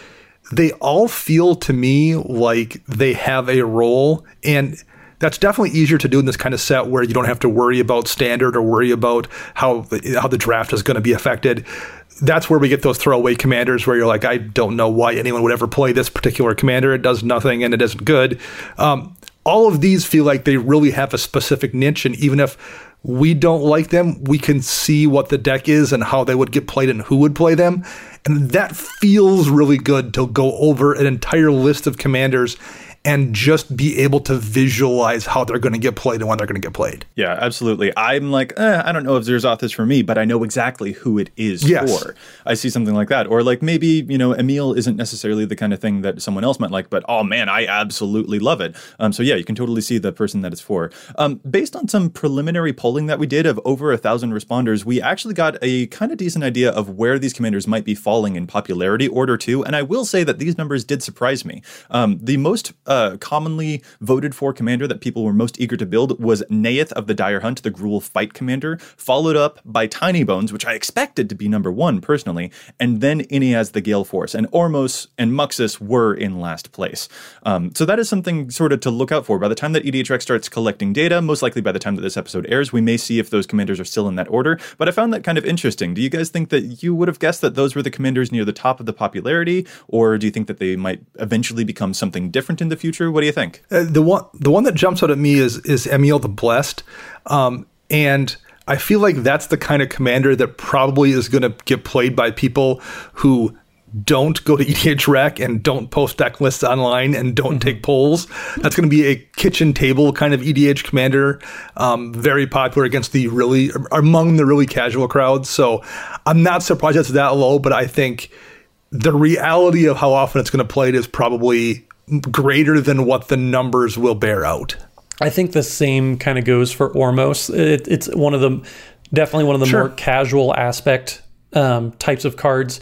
they all feel to me like they have a role and that's definitely easier to do in this kind of set where you don't have to worry about standard or worry about how how the draft is going to be affected. That's where we get those throwaway commanders where you're like, I don't know why anyone would ever play this particular commander. It does nothing and it isn't good. Um, all of these feel like they really have a specific niche, and even if we don't like them, we can see what the deck is and how they would get played and who would play them. And that feels really good to go over an entire list of commanders and just be able to visualize how they're going to get played and when they're going to get played. Yeah, absolutely. I'm like, eh, I don't know if Zurzoth is for me, but I know exactly who it is yes. for. I see something like that. Or like maybe, you know, Emiel isn't necessarily the kind of thing that someone else might like, but oh man, I absolutely love it. Um, so yeah, you can totally see the person that it's for. Um, based on some preliminary polling that we did of over a thousand responders, we actually got a kind of decent idea of where these commanders might be falling in popularity order too. And I will say that these numbers did surprise me. Um, the most uh, commonly voted for commander that people were most eager to build was Neyith of the Dire Hunt, the Gruul Fight Commander, followed up by Tiny Bones, which I expected to be number one personally, and then Inniaz the Gale Force. And Ormos and Muxus were in last place. Um, so that is something sort of to look out for. By the time that EDHREC starts collecting data, most likely by the time that this episode airs, we may see if those commanders are still in that order. But I found that kind of interesting. Do you guys think that you would have guessed that those were the commanders near the top of the popularity, or do you think that they might eventually become something different in the future? What do you think? Uh, the one the one that jumps out at me is is Emiel the Blessed, um, and I feel like that's the kind of commander that probably is going to get played by people who don't go to EDHREC and don't post deck lists online and don't mm-hmm. take polls. That's going to be a kitchen table kind of EDH commander, um, very popular against the really among the really casual crowds. So I'm not surprised it's that low, but I think the reality of how often it's going to play it is probably greater than what the numbers will bear out. I think the same kind of goes for Ormos. It, it's one of the definitely one of the sure. more casual aspect um, types of cards.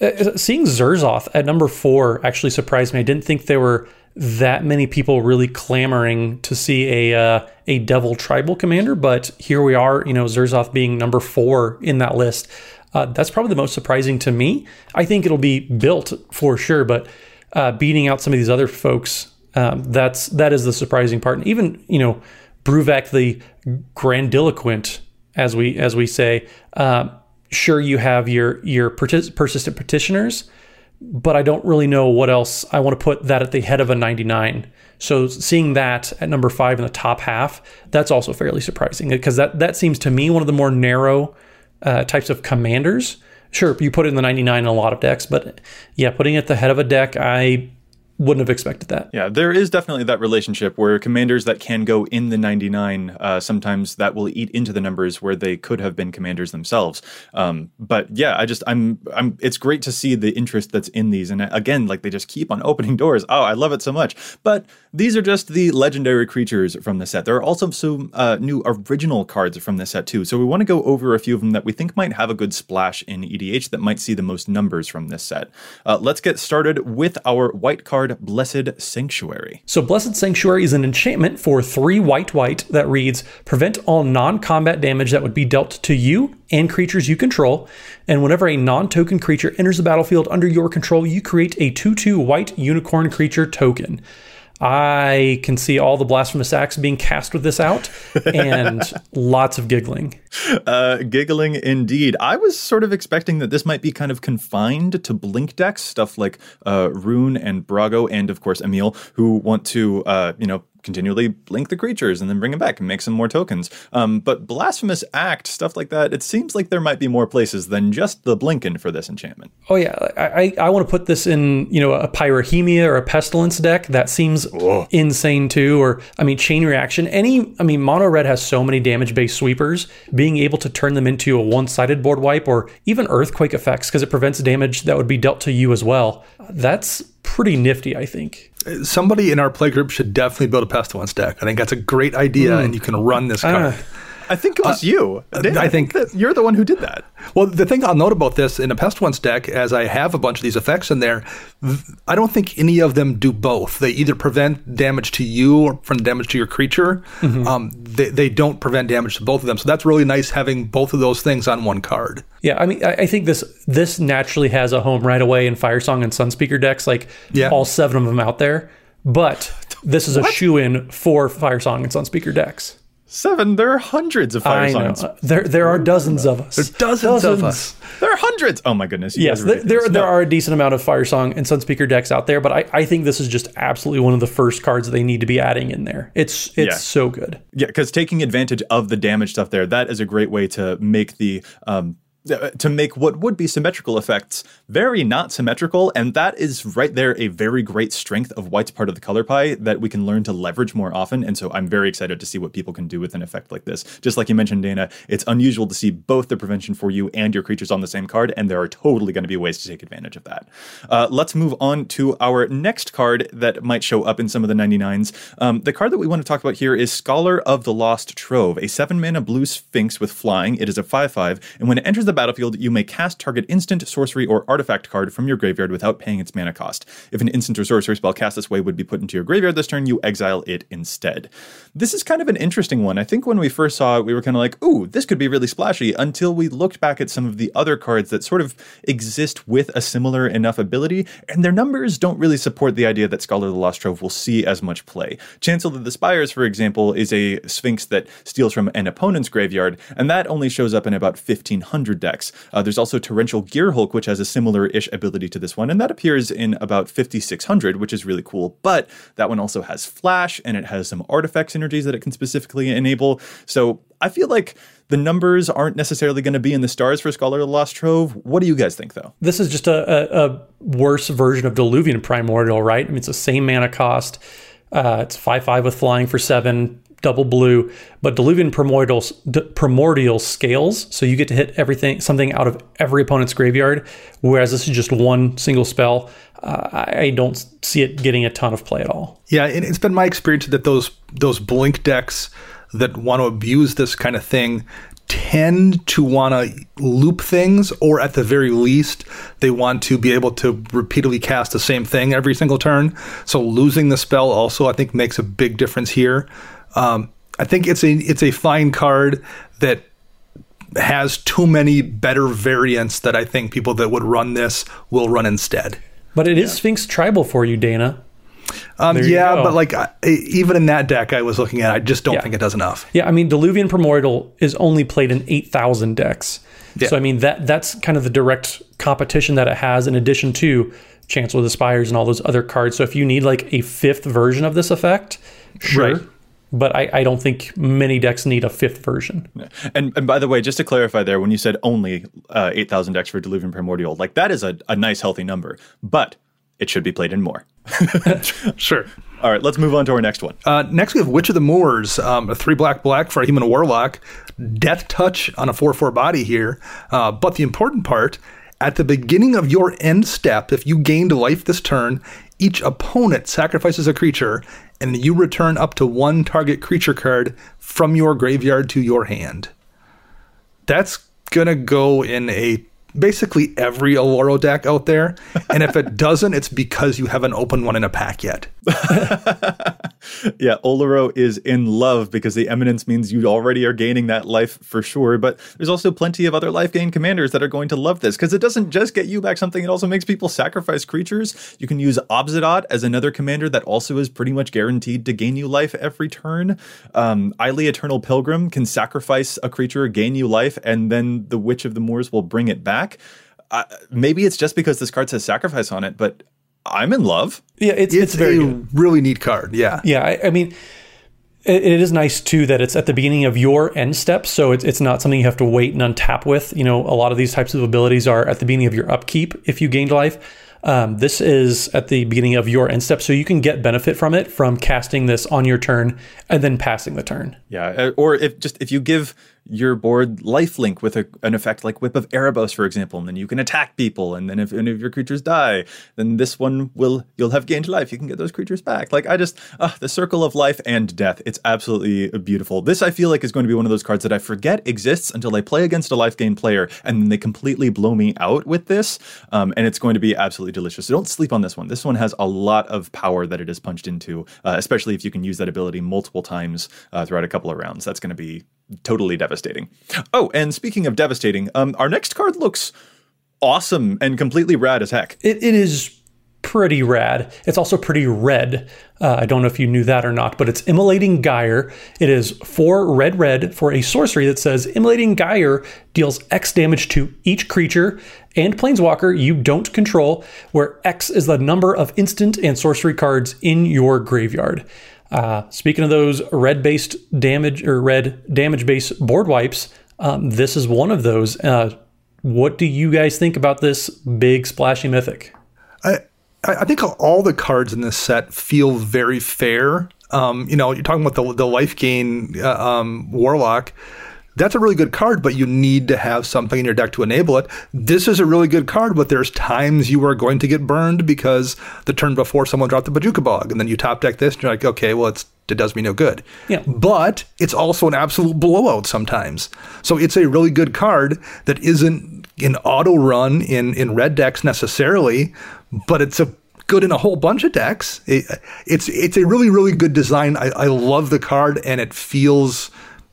Uh, seeing Zurzoth at number four actually surprised me. I didn't think there were that many people really clamoring to see a uh, a Devil Tribal commander, but here we are. You know, Zurzoth being number four in that list. Uh, that's probably the most surprising to me. I think it'll be built for sure, but uh, beating out some of these other folks. Um, that's that is the surprising part. And even you know, Bruvac the grandiloquent, as we as we say. Uh, sure, you have your your persistent petitioners, but I don't really know what else I want to put that at the head of a 99. So seeing that at number five in the top half, that's also fairly surprising because that that seems to me one of the more narrow uh, types of commanders Sure, you put it in the 99 in a lot of decks, but yeah, putting it at the head of a deck, I wouldn't have expected that. Yeah, there is definitely that relationship where commanders that can go in the 99, uh, sometimes that will eat into the numbers where they could have been commanders themselves. Um, but yeah, I just I'm I'm it's great to see the interest that's in these, and again, like they just keep on opening doors. Oh, I love it so much. But these are just the legendary creatures from the set. There are also some uh, new original cards from the set too. So we want to go over a few of them that we think might have a good splash in EDH that might see the most numbers from this set. Uh, let's get started with our white card card Blessed Sanctuary. So, Blessed Sanctuary is an enchantment for three white white that reads Prevent all non combat damage that would be dealt to you and creatures you control. And whenever a non token creature enters the battlefield under your control, you create a 2 2 white unicorn creature token. I can see all the blasphemous acts being cast with this out and lots of giggling. Uh, giggling indeed. I was sort of expecting that this might be kind of confined to blink decks, stuff like uh, Roon and Brago, and of course Emiel, who want to, uh, you know, continually blink the creatures and then bring them back and make some more tokens. Um, but Blasphemous Act, stuff like that, it seems like there might be more places than just the blinking for this enchantment. Oh yeah, I, I want to put this in, you know, a Pyrohemia or a Pestilence deck. That seems oh. insane too. Or, I mean, Chain Reaction. Any, I mean, Mono Red has so many damage-based sweepers. Being able to turn them into a one-sided board wipe or even Earthquake effects because it prevents damage that would be dealt to you as well. That's pretty nifty, I think. Somebody in our play group should definitely build a pestilence deck. I think that's a great idea, hmm. and you can run this ah. card. I think it was uh, you. Uh, Dan, I think- that you're the one who did that. Well, the thing I'll note about this in a Pest pestilence deck, as I have a bunch of these effects in there, I don't think any of them do both. They either prevent damage to you or from damage to your creature. Mm-hmm. Um, they, they don't prevent damage to both of them. So that's really nice having both of those things on one card. Yeah, I mean, I, I think this this naturally has a home right away in Firesong and Sunspeaker decks, like Yeah. all seven of them out there. But this is a shoe in for Firesong and Sunspeaker decks. Seven. There are hundreds of fire I know signs. Uh, there there are dozens of us. There's dozens, of us. There are hundreds. Oh my goodness. Yes, are there, ridiculous. there, there are a decent amount of fire song and Sunspeaker decks out there, but I, I think this is just absolutely one of the first cards that they need to be adding in there. It's it's Yeah. so good. Yeah, because taking advantage of the damage stuff there, that is a great way to make the um to make what would be symmetrical effects very not symmetrical, and that is right there a very great strength of White's part of the color pie that we can learn to leverage more often. And so I'm very excited to see what people can do with an effect like this. Just like you mentioned, Dana, it's unusual to see both the prevention for you and your creatures on the same card, and there are totally going to be ways to take advantage of that. Uh, let's move on to our next card that might show up in some of the 99s. Um, the card that we want to talk about here is Scholar of the Lost Trove, a seven mana blue sphinx with flying. It is a 5 5, and when it enters the battlefield, you may cast target instant, sorcery, or artifact card from your graveyard without paying its mana cost. If an instant or sorcery spell cast this way would be put into your graveyard this turn, you exile it instead. This is kind of an interesting one. I think when we first saw it, we were kind of like, ooh, this could be really splashy until we looked back at some of the other cards that sort of exist with a similar enough ability, and their numbers don't really support the idea that Scholar of the Lost Trove will see as much play. Chancellor of the Spires, for example, is a Sphinx that steals from an opponent's graveyard, and that only shows up in about 1500 decks. Uh, there's also Torrential Gearhulk, which has a similar ish ability to this one, and that appears in about 5600, which is really cool. But that one also has Flash, and it has some artifact synergies that it can specifically enable. So I feel like the numbers aren't necessarily going to be in the stars for Scholar of the Lost Trove. What do you guys think, though? This is just a, a, a worse version of Diluvian Primordial, right? I mean, it's the same mana cost. Uh, it's five five with flying for seven, double blue. But Diluvian Primordial d- Primordial scales, so you get to hit everything, something out of every opponent's graveyard. Whereas this is just one single spell. Uh, I don't see it getting a ton of play at all. Yeah, and it's been my experience that those those blink decks that want to abuse this kind of thing tend to want to loop things, or at the very least, they want to be able to repeatedly cast the same thing every single turn. So losing the spell also, I think, makes a big difference here. Um, I think it's a it's a fine card that has too many better variants that I think people that would run this will run instead. But it is Sphinx Tribal for you, Dana. Um, There you yeah, but like I, even in that deck I was looking at, I just don't Yeah. think it does enough. Yeah, I mean, Diluvian Primordial is only played in 8,000 decks. Yeah. So, I mean, that that's kind of the direct competition that it has in addition to Chancellor of the Spires and all those other cards. So, if you need like a fifth version of this effect, sure. Right. But I, I don't think many decks need a fifth version. And, and by the way, just to clarify there, when you said only uh, 8,000 decks for Diluvian Primordial, like that is a, a nice, healthy number, but it should be played in more. Sure. All right, let's move on to our next one. Uh, next we have Witch of the Moors, um, a three black black for a human warlock, death touch on a four four body here. Uh, but the important part, at the beginning of your end step, if you gained life this turn, each opponent sacrifices a creature, and you return up to one target creature card from your graveyard to your hand. That's gonna go in a basically every Oloro deck out there, and if it doesn't, it's because you haven't opened one in a pack yet. Yeah, Oloro is in love because the eminence means you already are gaining that life for sure. But there's also plenty of other life gain commanders that are going to love this because it doesn't just get you back something, it also makes people sacrifice creatures. You can use Obzedat as another commander that also is pretty much guaranteed to gain you life every turn. Um, Ayli Eternal Pilgrim can sacrifice a creature, gain you life, and then the Witch of the Moors will bring it back. Uh, maybe it's just because this card says sacrifice on it, but I'm in love. Yeah, it's, It's, it's, very a good. really neat card. Yeah. Yeah, I, I mean, it, it is nice too that it's at the beginning of your end step, so it's it's not something you have to wait and untap with. You know, a lot of these types of abilities are at the beginning of your upkeep if you gained life. Um, this is at the beginning of your end step, so you can get benefit from it from casting this on your turn and then passing the turn. Yeah, uh, or if just if you give your board life link with a, an effect like Whip of Erebos, for example, and then you can attack people. And then if any of your creatures die, then this one will you'll have gained life. You can get those creatures back. Like I just uh, the circle of life and death. It's absolutely beautiful. This I feel like is going to be one of those cards that I forget exists until I play against a life gain player, and then they completely blow me out with this. Um, and it's going to be absolutely delicious. So don't sleep on this one. This one has a lot of power that it is punched into, uh, especially if you can use that ability multiple times uh, throughout a couple of rounds. That's going to be totally devastating. Oh, and speaking of devastating, um, our next card looks awesome and completely rad as heck. It, it is pretty rad. It's also pretty red. Uh, I don't know if you knew that or not, but it's Immolating Gyre. It is four red red for a sorcery that says Immolating Gyre deals X damage to each creature and planeswalker you don't control, where X is the number of instant and sorcery cards in your graveyard. Uh, speaking of those red based damage or red damage based board wipes, um, this is one of those. Uh, what do you guys think about this big splashy mythic? I, I think all the cards in this set feel very fair. Um, you know, you're talking about the the life gain uh, um, warlock that's a really good card, but you need to have something in your deck to enable it. This is a really good card, but there's times you are going to get burned because the turn before someone dropped the Bojuka Bog, and then you top deck this, and you're like, okay, well, it's it does me no good. Yeah. But it's also an absolute blowout sometimes. So it's a really good card that isn't an auto run in in red decks necessarily, but it's a good in a whole bunch of decks. It, it's it's a really really good design. I, I love the card, and it feels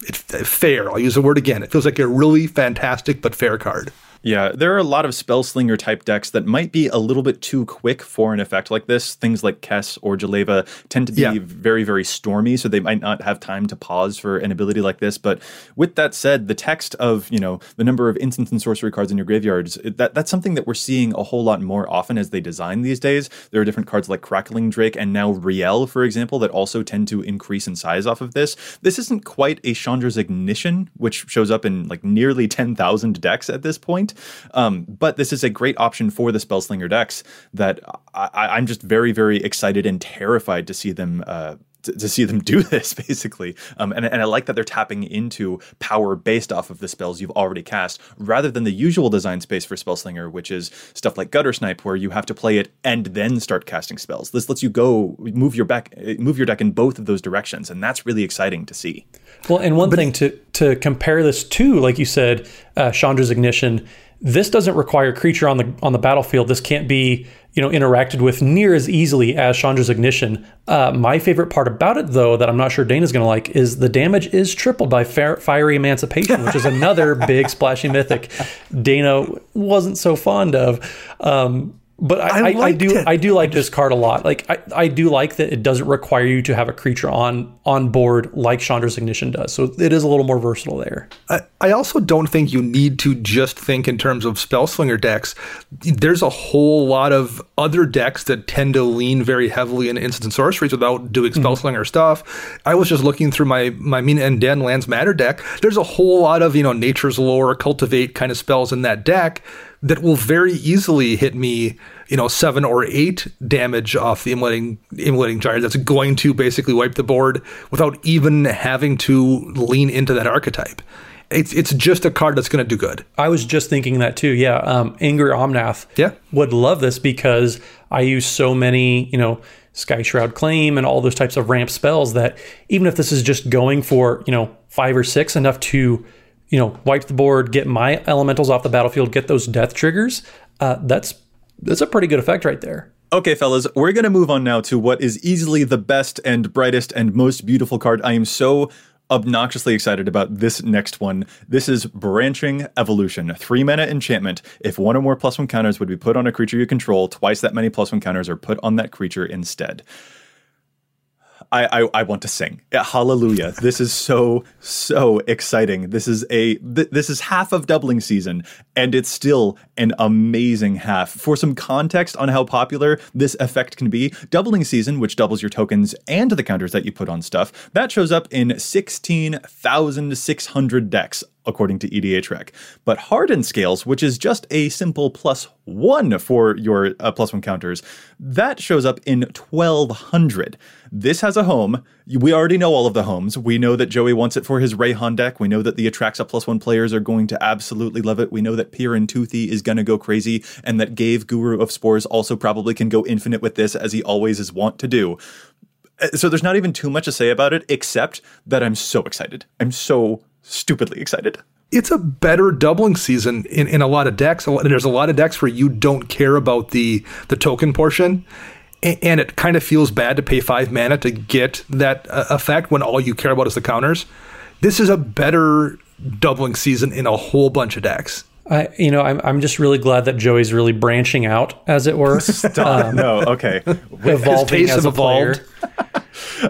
it's fair. I'll use the word again. It feels like a really fantastic but fair card. Yeah, there are a lot of Spellslinger type decks that might be a little bit too quick for an effect like this. Things like Kess or Jeleva tend to be yeah. very, very stormy, so they might not have time to pause for an ability like this. But with that said, the text of you know the number of instant and sorcery cards in your graveyards that that's something that we're seeing a whole lot more often as they design these days. There are different cards like Crackling Drake and now Riel, for example, that also tend to increase in size off of this. This isn't quite a Chandra's Ignition, which shows up in like nearly ten thousand decks at this point. Um, but this is a great option for the Spellslinger decks that I, am just very, very excited and terrified to see them uh, to, to see them do this basically. Um, and, and I like that they're tapping into power based off of the spells you've already cast rather than the usual design space for Spellslinger, which is stuff like Guttersnipe, where you have to play it and then start casting spells. This lets you go move your back, move your deck in both of those directions, and that's really exciting to see. Well, and one but, thing to to compare this to, like you said, uh, Chandra's Ignition this doesn't require a creature on the on the battlefield. This can't be you know interacted with near as easily as Chandra's Ignition. Uh, my favorite part about it, though, that I'm not sure Dana's going to like, is the damage is tripled by Fiery Emancipation, which is another big splashy mythic Dana wasn't so fond of. Um, but I, I, I, do it. I do like this card a lot. Like I, I do like that it doesn't require you to have a creature on on board like Chandra's Ignition does. So it is a little more versatile there. I, I also don't think you need to just think in terms of Spellslinger decks. There's a whole lot of other decks that tend to lean very heavily into instant sorceries without doing mm-hmm. Spellslinger mm-hmm. stuff. I was just looking through my my Mina and Denn Lands Matter deck. There's a whole lot of you know Nature's Lore, Cultivate kind of spells in that deck that will very easily hit me, you know, seven or eight damage off the immolating immolating gyre. That's going to basically wipe the board without even having to lean into that archetype. It's it's just a card that's going to do good. I was just thinking that too. Yeah, um, Angry Omnath. Yeah. would love this because I use so many, you know. Sky Shroud Claim and all those types of ramp spells that even if this is just going for, you know, five or six, enough to you know, wipe the board, get my elementals off the battlefield, get those death triggers, uh, that's that's a pretty good effect right there. Okay, fellas, we're going to move on now to what is easily the best and brightest and most beautiful card. I am so obnoxiously excited about this next one. This is Branching Evolution, three mana enchantment. If one or more plus one counters would be put on a creature you control, twice that many plus one counters are put on that creature instead. I, I, I want to sing. Hallelujah! This is so so exciting. This is a th- this is half of doubling season, and it's still an amazing half. For some context on how popular this effect can be, doubling season, which doubles your tokens and the counters that you put on stuff, that shows up in sixteen thousand six hundred decks according to EDHREC. But hardened scales, which is just a simple plus one for your uh, plus one counters, that shows up in 1200. This has a home. We already know all of the homes. We know that Joey wants it for his Reyhan deck. We know that the Atraxa plus one players are going to absolutely love it. We know that Pir and Toothy is going to go crazy, and that Ghave Guru of Spores also probably can go infinite with this, as he always is wont to do. Uh, So there's not even too much to say about it, except that I'm so excited. I'm so stupidly excited. it's a better doubling season in, in a lot of decks. A There's a lot of decks where you don't care about the the token portion, and it kind of feels bad to pay five mana to get that uh, effect when all you care about is the counters. This is a better doubling season in a whole bunch of decks. I, you know, I'm, I'm just really glad that Joey's really branching out, as it were, Stop. no, okay. evolving tastes as have a player.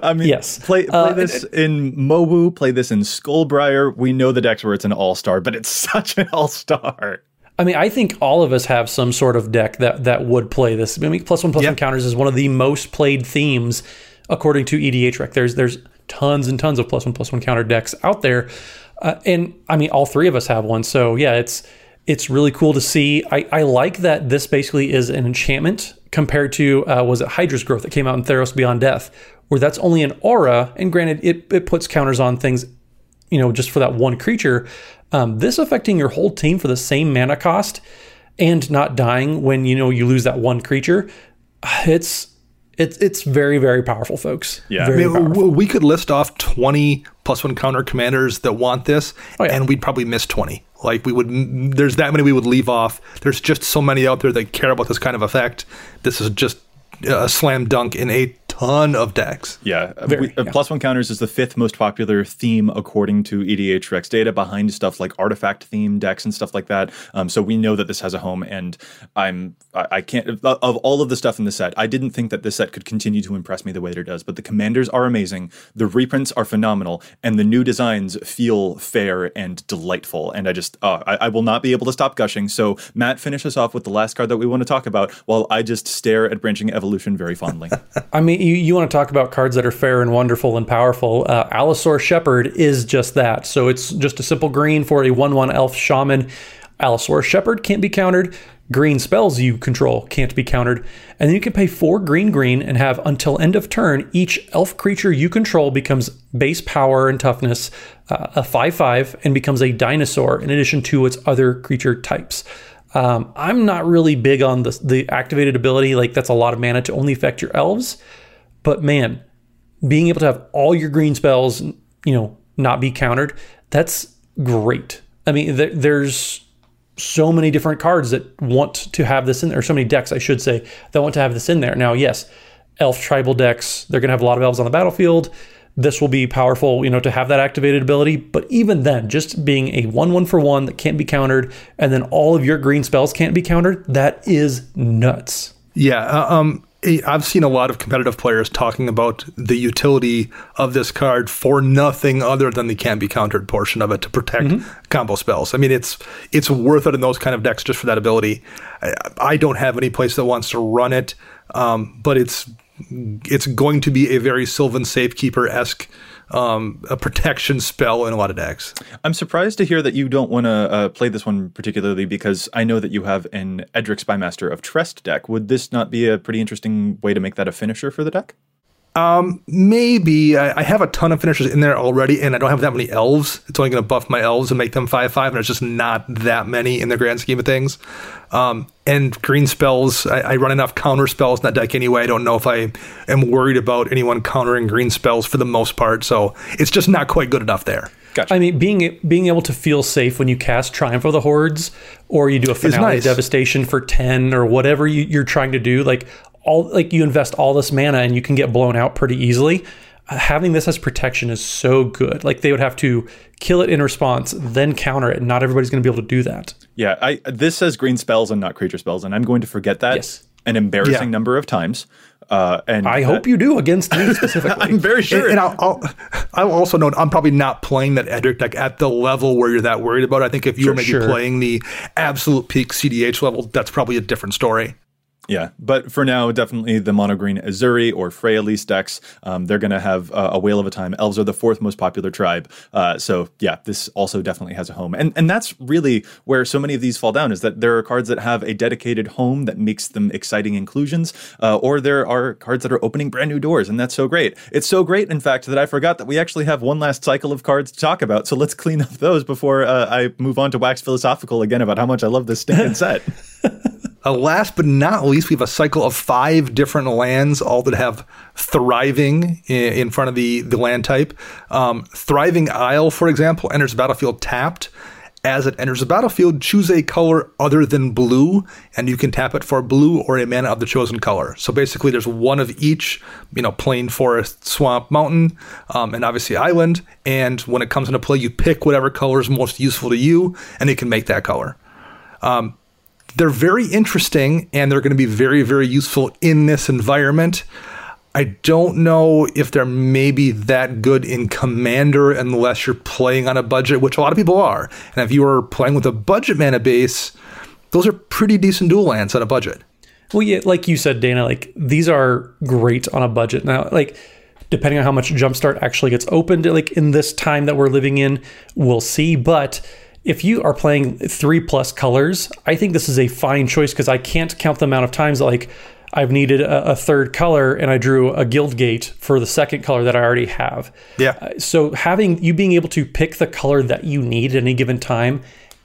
I mean, Yes. play, play Uh, this in Mobu, play this in Skullbriar. We know the decks where it's an all star, but it's such an all star. I mean, I think all of us have some sort of deck that that would play this. I mean, plus one plus Yeah. one counters is one of the most played themes according to E EDHREC. There's there's tons and tons of plus one plus one counter decks out there, uh, and I mean, all three of us have one. So yeah, it's it's really cool to see. I, I like that this basically is an enchantment compared to uh, was it Hydra's growth that came out in Theros Beyond Death, where that's only an aura, and granted, it it puts counters on things you know, just for that one creature. Um, this affecting your whole team for the same mana cost and not dying when you know you lose that one creature. It's it's it's very very powerful, folks. Yeah. very I mean, powerful. we could list off 20 plus one counter commanders that want this, Oh, yeah. and we'd probably miss 20. Like, we would, there's that many we would leave off. There's just so many out there that care about this kind of effect. This is just a slam dunk in a ton of decks. Yeah, Very, we- uh, yeah. plus one counters is the fifth most popular theme according to E EDHREC data, behind stuff like artifact theme decks and stuff like that. Um, so we know that this has a home, and I'm I, I can't of of all of the stuff in the set. I didn't think that this set could continue to impress me the way that it does, but the commanders are amazing, the reprints are phenomenal, and the new designs feel fair and delightful. And I just uh, I, I will not be able to stop gushing. So Matt, finish us off with the last card that we want to talk about, while I just stare at branching evolution very fondly. I mean, you, you want to talk about cards that are fair and wonderful and powerful. Uh, Allosaur Shepherd is just that. So it's just a simple green for a 1 1 elf shaman. Allosaur Shepherd can't be countered. Green spells you control can't be countered. And then you can pay four green green and have until end of turn, each elf creature you control becomes base power and toughness, uh, a 5 5, and becomes a dinosaur in addition to its other creature types. Um, I'm not really big on the, the activated ability. Like, that's a lot of mana to only affect your elves. But man, being able to have all your green spells, you know, not be countered, that's great. I mean, there, there's so many different cards that want to have this in there, or so many decks, I should say, that want to have this in there. Now, yes, elf tribal decks, they're going to have a lot of elves on the battlefield. This will be powerful, you know, to have that activated ability. But even then, just being a one one for one that can't be countered, and then all of your green spells can't be countered, that is nuts. Yeah, uh, um, I've seen a lot of competitive players talking about the utility of this card for nothing other than the can be countered portion of it to protect combo spells. I mean, it's it's worth it in those kind of decks just for that ability. I, I don't have any place that wants to run it, um, but it's it's going to be a very Sylvan Safekeeper esque um, a protection spell in a lot of decks. I'm surprised to hear that you don't want to uh, play this one particularly because I know that you have an Edric Spymaster of Trest deck. Would this not be a pretty interesting way to make that a finisher for the deck? Maybe I, I have a ton of finishers in there already, and I don't have that many elves. It's only going to buff my elves and make them five five, and there's just not that many in the grand scheme of things. Um, and green spells, I, I run enough counter spells in that deck anyway. I don't know if I am worried about anyone countering green spells for the most part, so it's just not quite good enough there. Gotcha. I mean, being being able to feel safe when you cast Triumph of the Hordes, or you do a finale nice. devastation for ten, or whatever you, you're trying to do, like all like you invest all this mana and you can get blown out pretty easily. Uh, having this as protection is so good. Like they would have to kill it in response, then counter it, not everybody's going to be able to do that. Yeah, I this says green spells and not creature spells, and I'm going to forget that Yes. an embarrassing Yeah. number of times. Uh, and I hope you do against me specifically. I'm very sure. And, and I'll, I'll, I'll also note I'm probably not playing that Edric deck at the level where you're that worried about. I think if you were maybe sure. playing the absolute peak cEDH level, that's probably a different story. Yeah, but for now, definitely the mono green Ezuri or Freyalise decks. Um, they're going to have uh, a whale of a time. Elves are the fourth most popular tribe. Uh, so yeah, this also definitely has a home, and and that's really where so many of these fall down is that there are cards that have a dedicated home that makes them exciting inclusions, uh, or there are cards that are opening brand new doors, and that's so great. It's so great, in fact, that I forgot that we actually have one last cycle of cards to talk about. So let's clean up those before uh, I move on to wax philosophical again about how much I love this stinking set. Uh, last but not least, we have a cycle of five different lands, all that have thriving in, in front of the, the land type. Um, thriving Isle, for example, enters the battlefield tapped. As it enters the battlefield, choose a color other than blue, and you can tap it for blue or a mana of the chosen color. So basically, there's one of each, you know, plain, forest, swamp, mountain, um, and obviously island. And when it comes into play, you pick whatever color is most useful to you, and it can make that color. Um, they're very interesting and they're going to be very, very useful in this environment. I don't know if they're maybe that good in Commander unless you're playing on a budget, which a lot of people are. And if you are playing with a budget mana base, those are pretty decent dual lands on a budget. Well, yeah, like you said, Dana, like these are great on a budget. Now, like depending on how much Jumpstart actually gets opened, like in this time that we're living in, we'll see. But if you are playing three plus colors, I think this is a fine choice because I can't count the amount of times like I've needed a, a, third color and I drew a guild gate for the second color that I already have. Yeah. Uh, so having you being able to pick the color that you need at any given time,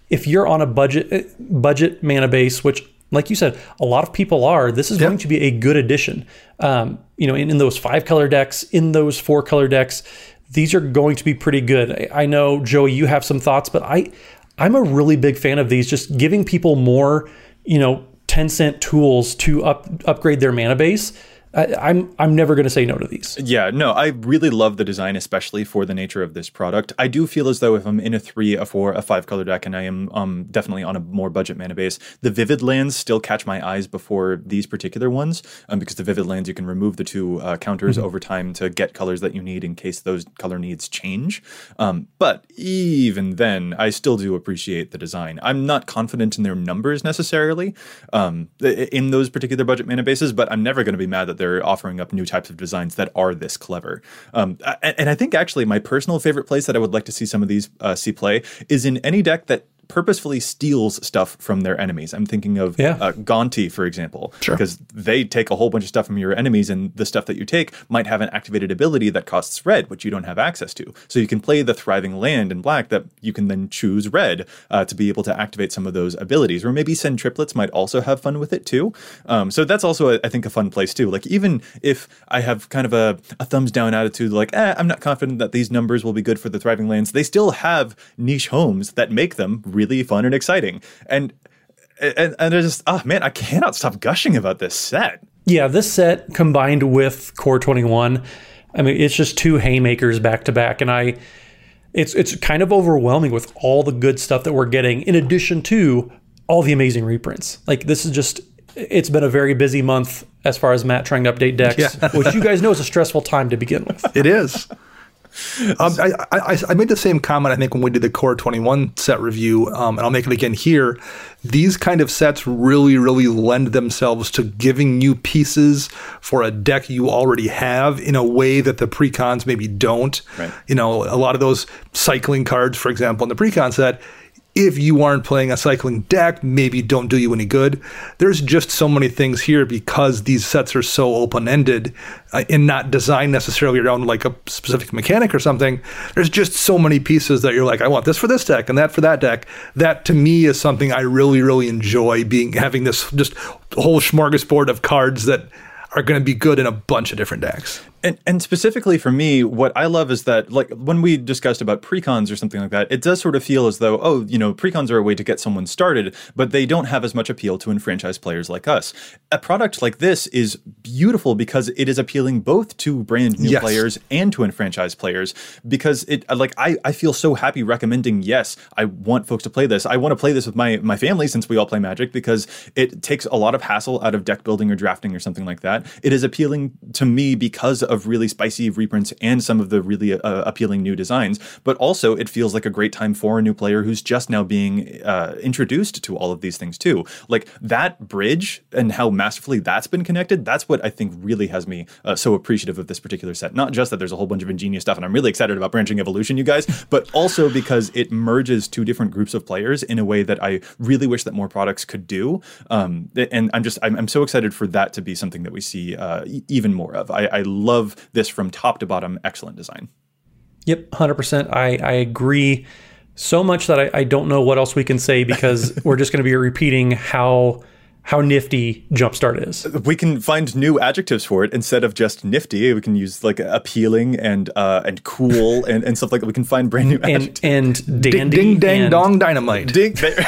if you're on a budget uh, budget mana base, which like you said, a lot of people are. This is yep. going to be a good addition. Um, you know, in, in those five color decks, in those four color decks, these are going to be pretty good. I know Joey, you have some thoughts, but I I'm a really big fan of these. Just giving people more, you know, 10 cent tools to up, upgrade their mana base I, am I'm, I'm never going to say no to these. Yeah, no, I really love the design, especially for the nature of this product. I do feel as though if I'm in a three, a four, a five color deck, and I am um, definitely on a more budget mana base, the vivid lands still catch my eyes before these particular ones, um, because the vivid lands you can remove the two uh, counters mm-hmm. over time to get colors that you need in case those color needs change. Um, but even then, I still do appreciate the design. I'm not confident in their numbers necessarily um, in those particular budget mana bases, but I'm never going to be mad that they're offering up new types of designs that are this clever. Um, and, and, I think actually my personal favorite place that I would like to see some of these uh, see play is in any deck that purposefully steals stuff from their enemies. I'm thinking of yeah. uh, Gonti, for example, sure. because they take a whole bunch of stuff from your enemies, and the stuff that you take might have an activated ability that costs red, which you don't have access to. So you can play the thriving land in black that you can then choose red uh, to be able to activate some of those abilities, or maybe Sen Triplets might also have fun with it too. Um, so that's also, a, I think, a fun place too. Like even if I have kind of a, a thumbs down attitude, like eh, I'm not confident that these numbers will be good for the thriving lands, they still have niche homes that make them really fun and exciting. And and, and just oh man, I cannot stop gushing about this set. Yeah, this set combined with Core 21, I mean, it's just two haymakers back to back, and I. It's it's kind of overwhelming with all the good stuff that we're getting, in addition to all the amazing reprints. Like this is just it's been a very busy month as far as Matt trying to update decks, yeah. which you guys know is a stressful time to begin with. It is. Um, I, I, I, made the same comment, I think, when we did the Core 21 set review, um, and I'll make it again here. These kind of sets really, really lend themselves to giving you pieces for a deck you already have in a way that the precons maybe don't. Right. You know, a lot of those cycling cards, for example, in the precon set, if you aren't playing a cycling deck, maybe don't do you any good. There's just so many things here because these sets are so open ended uh, and not designed necessarily around like a specific mechanic or something. There's just so many pieces that you're like, I want this for this deck and that for that deck. That to me is something I really, really enjoy being having this just whole smorgasbord of cards that are going to be good in a bunch of different decks. And, and specifically for me, what I love is that, like, when we discussed about precons or something like that, it does sort of feel as though, oh, you know, precons are a way to get someone started, but they don't have as much appeal to enfranchise players like us. A product like this is beautiful because it is appealing both to brand new yes. players and to enfranchise players. Because it, uh, like, I, I feel so happy recommending, yes, I want folks to play this. I want to play this with my, my family since we all play Magic because it takes a lot of hassle out of deck building or drafting or something like that. It is appealing to me because of really spicy reprints and some of the really uh, appealing new designs, but also it feels like a great time for a new player who's just now being uh, introduced to all of these things too. Like that bridge and how masterfully that's been connected, that's what I think really has me uh, so appreciative of this particular set. Not just that there's a whole bunch of ingenious stuff, and I'm really excited about Branching Evolution, you guys, but also because it merges two different groups of players in a way that I really wish that more products could do. Um, and I'm just I'm, I'm, so excited for that to be something that we see uh, even more of. I, I love this from top to bottom. Excellent design. Yep, hundred percent. I I agree so much that I, I don't know what else we can say because we're just going to be repeating how how nifty Jumpstart is. We can find new adjectives for it instead of just nifty. We can use like appealing and uh, and cool and, and stuff like that. We can find brand new adjectives. And dandy. Ding, dang, and dong, dynamite. Ding, there,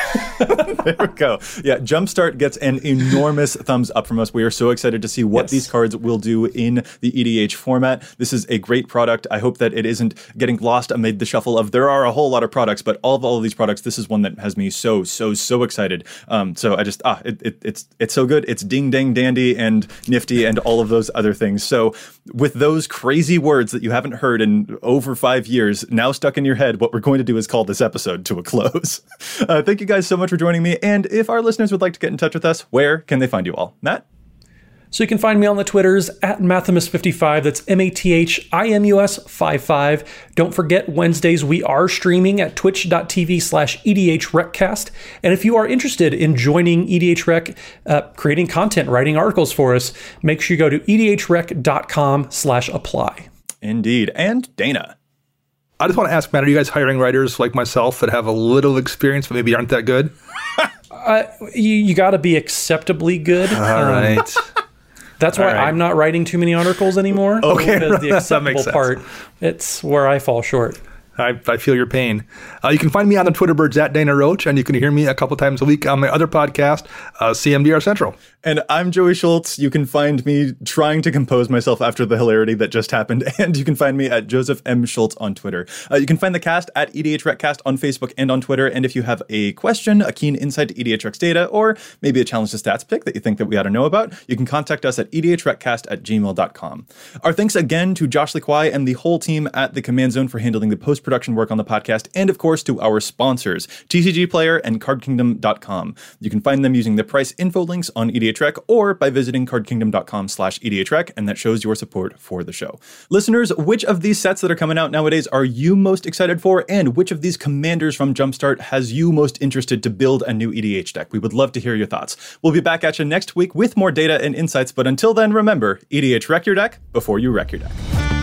there we go. Yeah, Jumpstart gets an enormous thumbs up from us. We are so excited to see what Yes. these cards will do in the EDH format. This is a great product. I hope that it isn't getting lost amid the shuffle of there are a whole lot of products, but all of all of these products, this is one that has me so so so excited. Um, so I just ah, it, it, it's it's so good. It's ding dang dandy and nifty and all of those other things. So with those crazy words that you haven't heard in over five years now stuck in your head, what we're going to do is call this episode to a close. Uh, thank you guys so much for joining me. And if our listeners would like to get in touch with us, where can they find you all? Matt. So you can find me on the Twitters at Mathimus55. That's M A T H I M U S 55. Don't forget, Wednesdays we are streaming at twitch.tv slash E EDHRecast. And if you are interested in joining EDHREC, uh, creating content, writing articles for us, make sure you go to edhrec.com slash apply. Indeed. And Dana. I just want to ask, Matt, are you guys hiring writers like myself that have a little experience but maybe aren't that good? You, you got to be acceptably good. All Um, right. That's why right. I'm not writing too many articles anymore. Okay, because the that acceptable part, it's where I fall short. I, I feel your pain. Uh, you can find me on the Twitter birds at Dana Roach, and you can hear me a couple times a week on my other podcast, uh, CMDR Central. And I'm Joey Schultz. You can find me trying to compose myself after the hilarity that just happened. And you can find me at Joseph M. Schultz on Twitter. Uh, you can find the cast at EDHRECast on Facebook and on Twitter. And if you have a question, a keen insight to EDHREC's data, or maybe a challenge to stats pick that you think that we ought to know about, you can contact us at edhrecast at gmail.com. Our thanks again to Josh Lee Kwai and the whole team at the Command Zone for handling the post production work on the podcast, and of course to our sponsors, TCG Player and CardKingdom.com. You can find them using the price info links on EDH Rec or by visiting CardKingdom.com slash EDHREC, and that shows your support for the show. Listeners, which of these sets that are coming out nowadays are you most excited for, and which of these commanders from Jumpstart has you most interested to build a new EDH deck? We would love to hear your thoughts. We'll be back at you next week with more data and insights, but until then, remember, EDH Wreck your deck before you wreck your deck.